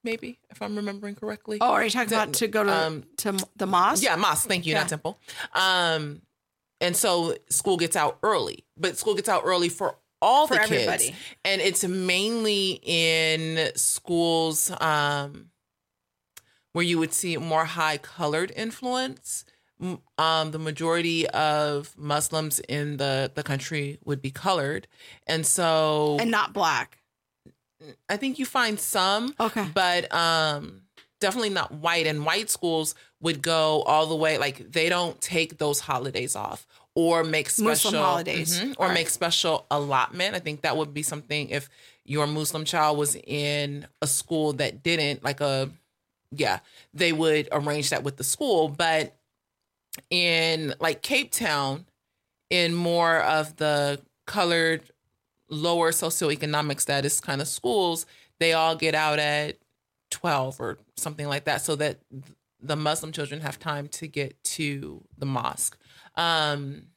maybe if I'm remembering correctly. Oh, are you talking The- about to go to um, to the mosque? Yeah, mosque. Thank you, Yeah. not temple. Um, and so school gets out early, but school gets out early for all For the kids, everybody. and it's mainly in schools um, where you would see more high colored influence. Um, the majority of Muslims in the the country would be colored, and so and not black. I think you find some Okay. but um definitely not white and white schools would go all the way like they don't take those holidays off or make special Muslim holidays. Mhm, or right. make special allotment i think that would be something if your muslim child was in a school that didn't like a yeah they would arrange that with the school but in like cape town in more of the colored lower socioeconomic status kind of schools, they all get out at 12 or something like that so that the Muslim children have time to get to the mosque. Um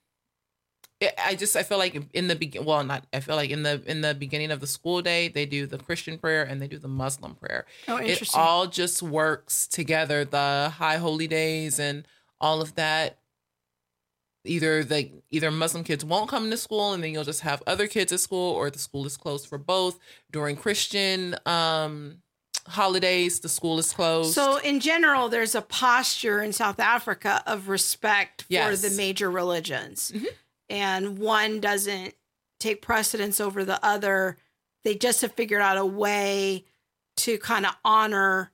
it, I just I feel like in the begin well not I feel like in the in the beginning of the school day they do the Christian prayer and they do the Muslim prayer. Oh, interesting. It all just works together the high holy days and all of that either the either Muslim kids won't come to school and then you'll just have other kids at school or the school is closed for both during Christian um holidays the school is closed So, in general, there's a posture in South Africa of respect Yes. for the major religions, Mhm. and one doesn't take precedence over the other. They just have figured out a way to kind of honor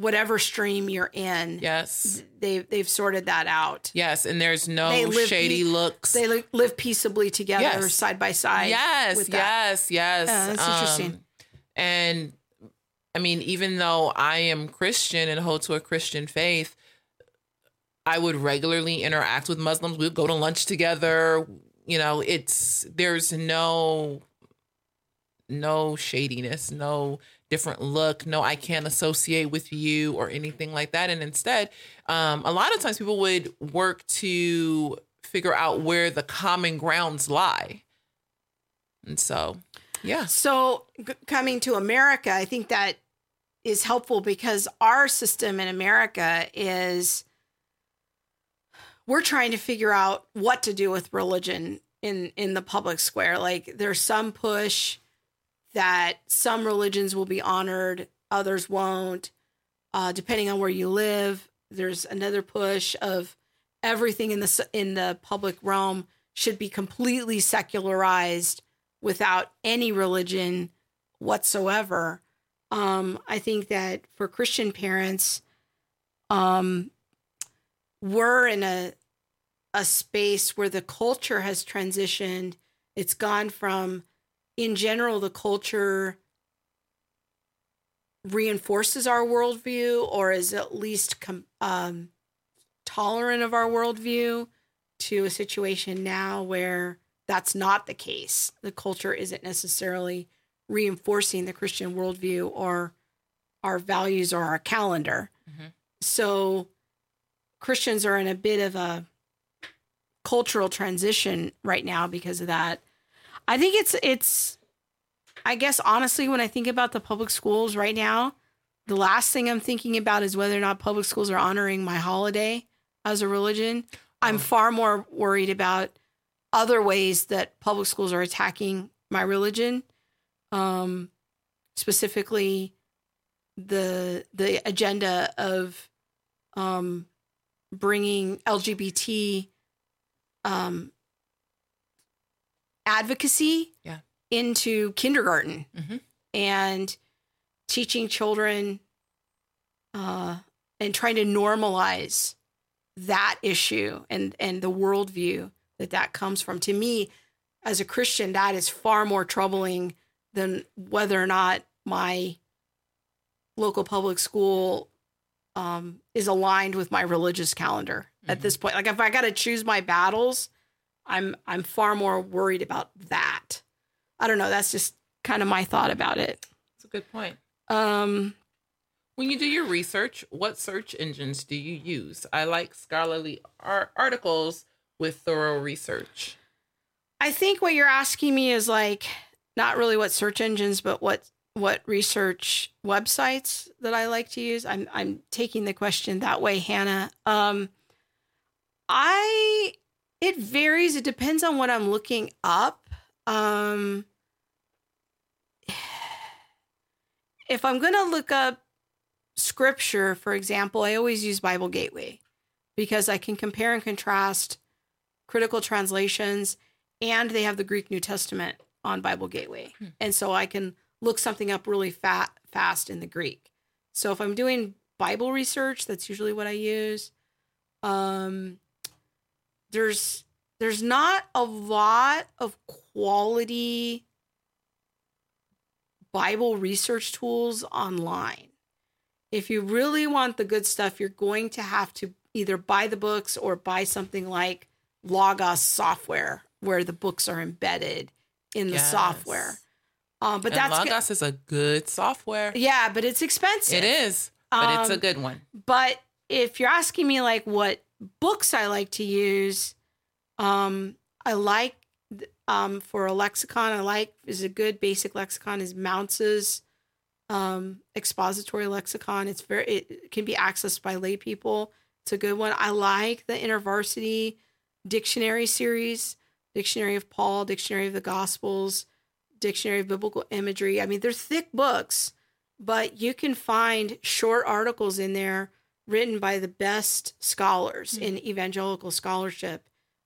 whatever stream you're in. yes They they've sorted that out. yes and there's no shady pe- looks They li- live peaceably together, Yes. side by side. yes yes yes Yeah, that's interesting. Um, and i mean even though i am christian and hold to a christian faith i would regularly interact with muslims we'd go to lunch together you know it's there's no no shadiness no different look no i can't associate with you or anything like that. And instead um, a lot of times people would work to figure out where the common grounds lie. And so yeah. So, g- coming to America, I think that is helpful because our system in America is we're trying to figure out what to do with religion in in the public square. Like there's some push that some religions will be honored, others won't, uh, depending on where you live. There's another push of everything in the in the public realm should be completely secularized without any religion whatsoever. Um, I think that for Christian parents, um, we're in a a space where the culture has transitioned. It's gone from, in general, the culture reinforces our worldview or is at least com- um, tolerant of our worldview to a situation now where that's not the case. The culture isn't necessarily reinforcing the Christian worldview or our values or our calendar. Mhm. So Christians are in a bit of a cultural transition right now because of that. I think it's it's I guess honestly when I think about the public schools right now, the last thing I'm thinking about is whether or not public schools are honoring my holiday as a religion. I'm Oh. far more worried about other ways that public schools are attacking my religion. Um specifically the the agenda of um bringing LGBT um, advocacy Yeah. into kindergarten Mhm. and teaching children uh, and trying to normalize that issue and and the worldview that that comes from. To me, as a Christian, that is far more troubling than whether or not my local public school um, is aligned with my religious calendar at this point. Like if I got to choose my battles, I'm I'm far more worried about that. I don't know. That's just kind of my thought about it. That's a good point. Um, When you do your research, what search engines do you use? I like scholarly ar- articles with thorough research. I think what you're asking me is like not really what search engines, but what what research websites that I like to use. I'm I'm taking the question that way, Hannah. Um, I it varies. It depends on what I'm looking up. Um, if I'm going to look up scripture, for example, I always use Bible Gateway because I can compare and contrast critical translations and they have the Greek New Testament on Bible Gateway. Hmm. And so I can look something up really fat, fast in the Greek. So if I'm doing Bible research, that's usually what I use. Um, there's there's not a lot of quality Bible research tools online. If you really want the good stuff, you're going to have to either buy the books or buy something like Logos software, where the books are embedded in the Yes. software. Um, but and that's go- Logos is a good software. yeah, but it's expensive. It is, but it's a Um, good one. But if you're asking me like what books I like to use, um, I like um, for a lexicon, I like is a good basic lexicon is Mounce's um, expository lexicon. It's very it can be accessed by lay people. It's a good one. I like the InterVarsity dictionary series, Dictionary of Paul, Dictionary of the Gospels, Dictionary of Biblical Imagery. I mean, they're thick books, but you can find short articles in there written by the best scholars Hmm. in evangelical scholarship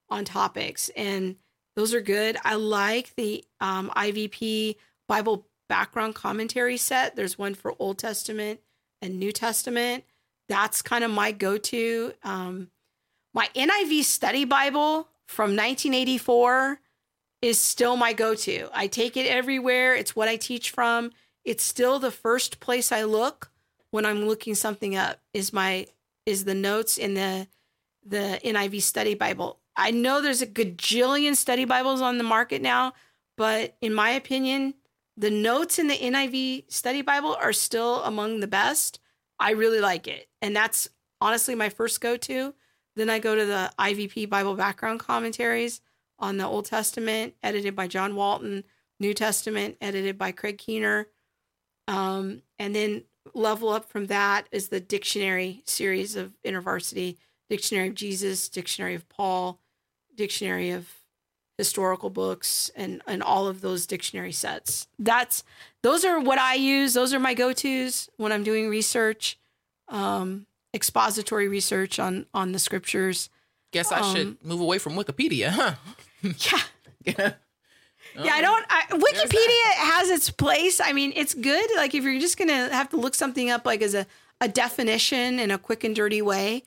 on topics and those are good. I like the um, ivp bible background commentary set. There's one for old testament and new testament. That's kind of my go-to um, my niv study bible from 1984 is still my go-to. I take it everywhere. It's what i teach from. It's still the first place i look when i'm looking something up is my is the notes in the the niv study bible. I know there's a gajillion study bibles on the market now but in my opinion the notes in the niv study bible are still among the best. I really like it. And that's honestly my first go-to. Then i go to the ivp bible background commentaries on the old testament edited by john walton new testament edited by craig keener. Um, and then level up from that is the dictionary series of InterVarsity Dictionary of Jesus, Dictionary of Paul, Dictionary of historical books, and and all of those dictionary sets. That's those are what I use. Those are my go tos when I'm doing research, um, expository research on on the scriptures. Guess I um, should move away from Wikipedia, huh? Yeah. yeah. I don't. I, Wikipedia has its place. I mean, it's good. Like if you're just gonna have to look something up, like as a a definition in a quick and dirty way,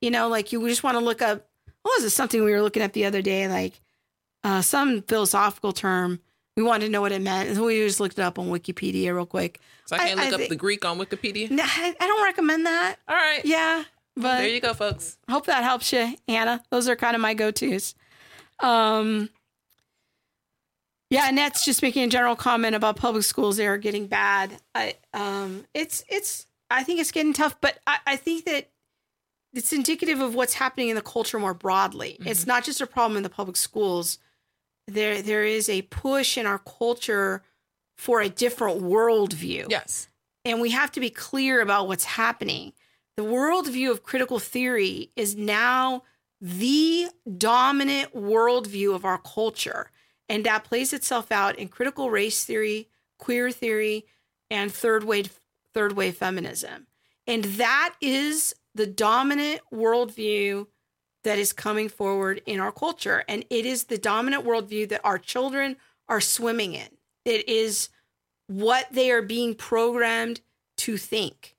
you know, like you just want to look up. What was it? Something we were looking at the other day, like uh, some philosophical term. We wanted to know what it meant, and so we just looked it up on Wikipedia real quick. So I can't I- look I up the Greek on Wikipedia. No, I, don't recommend that. All right. Yeah, but there you go, folks. hope that helps you, Anna. Those are kind of my go-tos. Um, yeah, Annette's just making a general comment about public schools. They are getting bad. I, um, it's, it's, I think it's getting tough, but I, I think that it's indicative of what's happening in the culture more broadly. It's not just a problem in the public schools. There, there is a push in our culture for a different worldview Yes. and we have to be clear about what's happening. The worldview of critical theory is now the dominant worldview of our culture. And that plays itself out in critical race theory, queer theory, and third wave third wave feminism. And that is the dominant worldview that is coming forward in our culture. And it is the dominant worldview that our children are swimming in. It is what they are being programmed to think.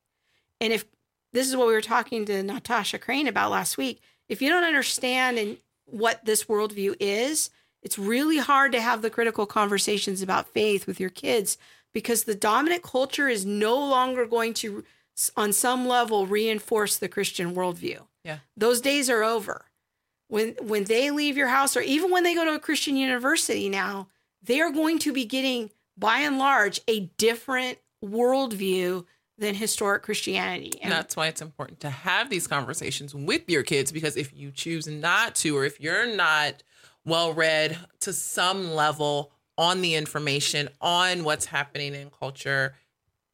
And if this is what we were talking to Natasha Crain about last week, if you don't understand and what this worldview is, it's really hard to have the critical conversations about faith with your kids because the dominant culture is no longer going to, on some level, reinforce the Christian worldview. Yeah. Those days are over. When when they leave your house or even when they go to a Christian university now, they are going to be getting, by and large, a different worldview than historic Christianity. And that's why it's important to have these conversations with your kids because if you choose not to, or if you're not well read to some level on the information, on what's happening in culture,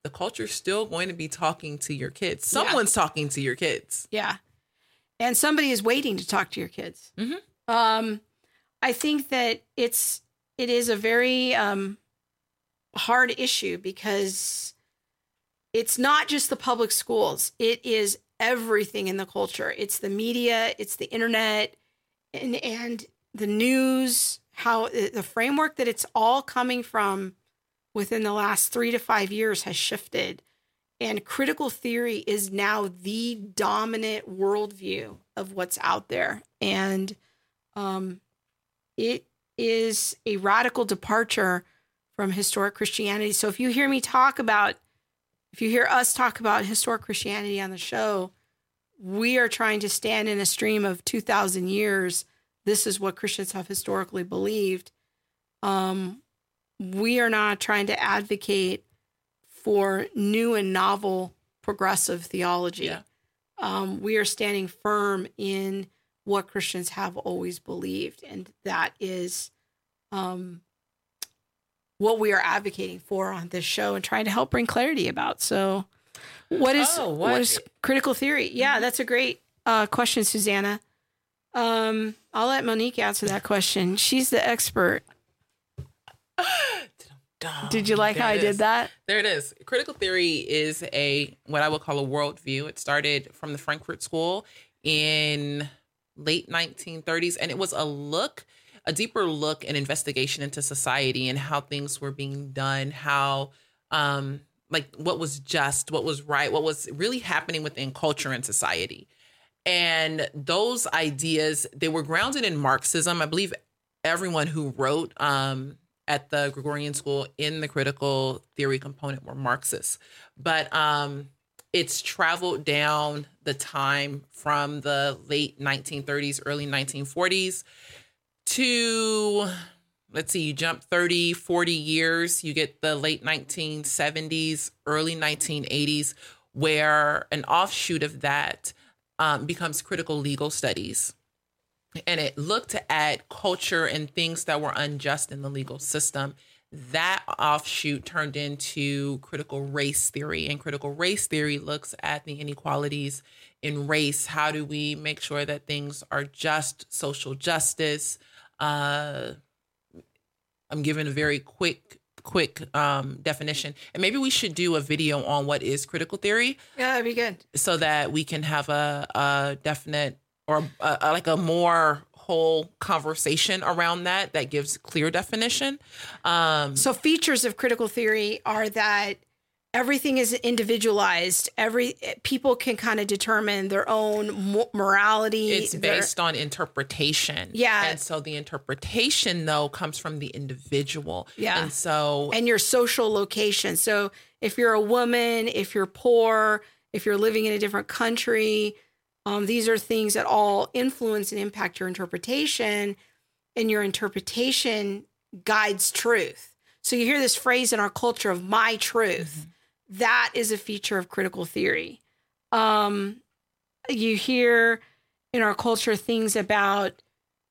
the culture's still going to be talking to your kids. Someone's yeah. talking to your kids. Yeah. And somebody is waiting to talk to your kids. Mm-hmm. Um, I think that it's it is a very um, hard issue because it's not just the public schools, it is everything in the culture. It's the media, it's the internet, and, and the news, how the framework that it's all coming from within the last three to five years has shifted. And critical theory is now the dominant worldview of what's out there. And um, it is a radical departure from historic Christianity. So if you hear me talk about, if you hear us talk about historic Christianity on the show, we are trying to stand in a stream of 2,000 years. This is what Christians have historically believed. Um, we are not trying to advocate for new and novel progressive theology. Yeah. Um, we are standing firm in what Christians have always believed, and that is um, what we are advocating for on this show and trying to help bring clarity about. So, what is oh, what? what is critical theory? Yeah, mm-hmm. that's a great uh, question, Susanna. Um, I'll let Monique answer that question. She's the expert. Did you like there how I did that? There it is. Critical theory is a what I would call a worldview. It started from the Frankfurt School in late 1930s, and it was a look a deeper look and investigation into society and how things were being done, how um like what was just, what was right, what was really happening within culture and society. And those ideas, they were grounded in Marxism. I believe everyone who wrote um at the Gregorian School in the critical theory component were Marxists. But um it's traveled down the time from the late 1930s, early 1940s to let's see, you jump 30, 40 years, you get the late 1970s, early 1980s, where an offshoot of that um, becomes critical legal studies. And it looked at culture and things that were unjust in the legal system. That offshoot turned into critical race theory. And critical race theory looks at the inequalities in race. How do we make sure that things are just social justice? Uh, I'm giving a very quick quick um, definition, and maybe we should do a video on what is critical theory. Yeah, that'd be good. So that we can have a, a definite or a, a, like a more whole conversation around that that gives clear definition. Um, so features of critical theory are that everything is individualized. Every people can kind of determine their own morality. It's based on interpretation. Yeah. And so the interpretation though comes from the individual. Yeah. And so and your social location. So if you're a woman, if you're poor, if you're living in a different country, um, these are things that all influence and impact your interpretation, and your interpretation guides truth. So you hear this phrase in our culture of my truth. Mm-hmm that is a feature of critical theory. Um, you hear in our culture things about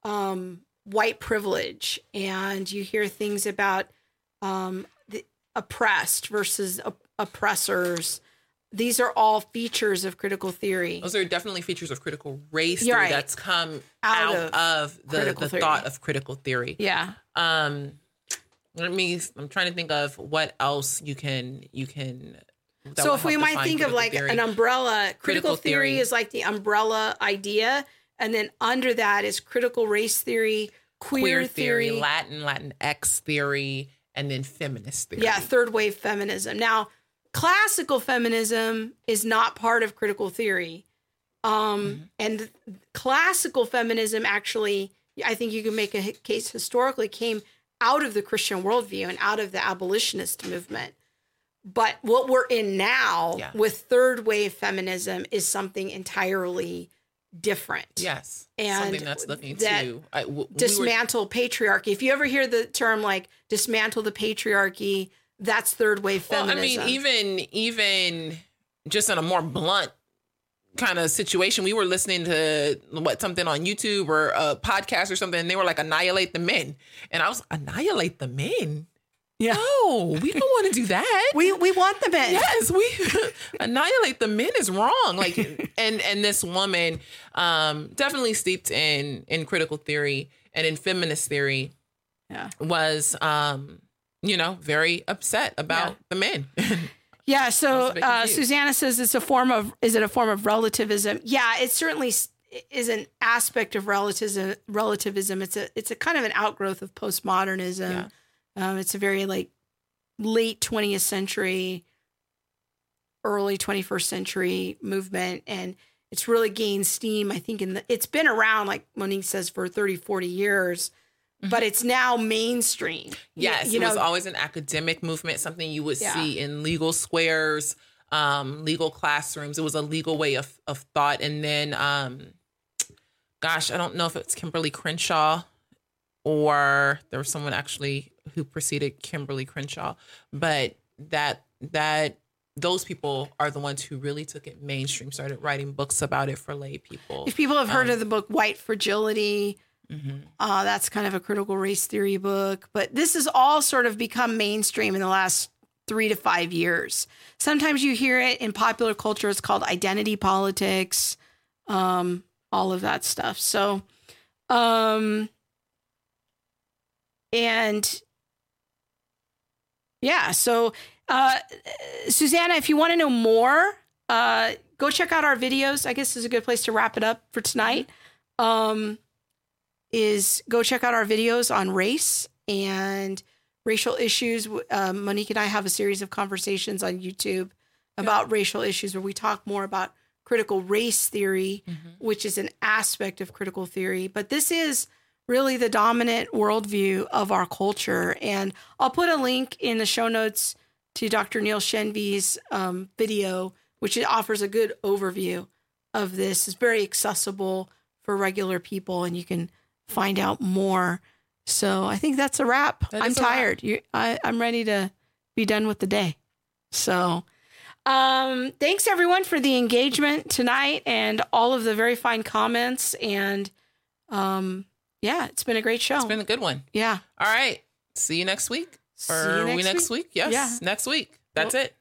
um, white privilege, and you hear things about um, the oppressed versus op- oppressors. These are all features of critical theory. Those are definitely features of critical race theory right. that's come out, out of, of, the, the thought of critical theory. Yeah. Um, let me i'm trying to think of what else you can you can so if we might think of like theory. an umbrella, critical, Critical theory. theory. is like the umbrella idea, and then under that is critical race theory, queer, queer theory, theory, Latin, Latin X theory, and then feminist theory. yeah, third wave feminism. Now, classical feminism is not part of critical theory, um, and classical feminism actually, I think you can make a case historically came out of the Christian worldview and out of the abolitionist movement. But what we're in now Yeah. with third wave feminism is something entirely different. Yes. And something that's looking that to I, w- we were- Dismantle patriarchy. If you ever hear the term like dismantle the patriarchy, that's third wave well, I mean, even even just in a more blunt kind of situation, we were listening to what something on YouTube or a podcast or something, and they were like annihilate the men, and I was annihilate the men. Yeah. No, we don't want to do that. we we want the men. yes we annihilate the men is wrong like and and this woman um definitely steeped in in critical theory and in feminist theory Yeah. was um you know very upset about Yeah. the men Yeah, so was a bit uh. Susanna says it's a form of is it a form of relativism? Yeah, it certainly is an aspect of relativism. Relativism. It's a it's a kind of an outgrowth of postmodernism. Yeah. Um, it's a very like late twentieth century, early twenty first century movement, and it's really gained steam. I think in the it's been around like Monique says for 30, 40 years. But it's now mainstream. Yes you it was always an academic movement something you would Yeah. see in legal squares um legal classrooms. It was a legal way of of thought. And then um gosh i don't know if it's kimberly crenshaw or there was someone actually who preceded kimberly crenshaw. But that that those people are the ones who really took it mainstream started writing books about it for lay people. If people have heard Um, of the book White Fragility, Mhm. uh, that's kind of a critical race theory book. But this has all sort of become mainstream in the last three to five years. Sometimes you hear it in popular culture. It's called identity politics, um, all of that stuff. So, um, and yeah, so uh, Susanna, if you want to know more, uh, go check out our videos. I guess this is a good place to wrap it up for tonight. Um, is go check out our videos on race and racial issues. Um, Monique and I have a series of conversations on YouTube about racial issues where we talk more about critical race theory, which is an aspect of critical theory. But this is really the dominant worldview of our culture. And I'll put a link in the show notes to Dr. Neil Shenvi's um, video, which offers a good overview of this. It's very accessible for regular people, and you can find out more. So I think that's a wrap. That I'm tired. You, I, I'm ready to be done with the day. So, um, thanks everyone for the engagement tonight and all of the very fine comments. And um, yeah, it's been a great show. it's been a good one yeah. all right see you next week See or you we next week, yes Yeah. next week that's Well- it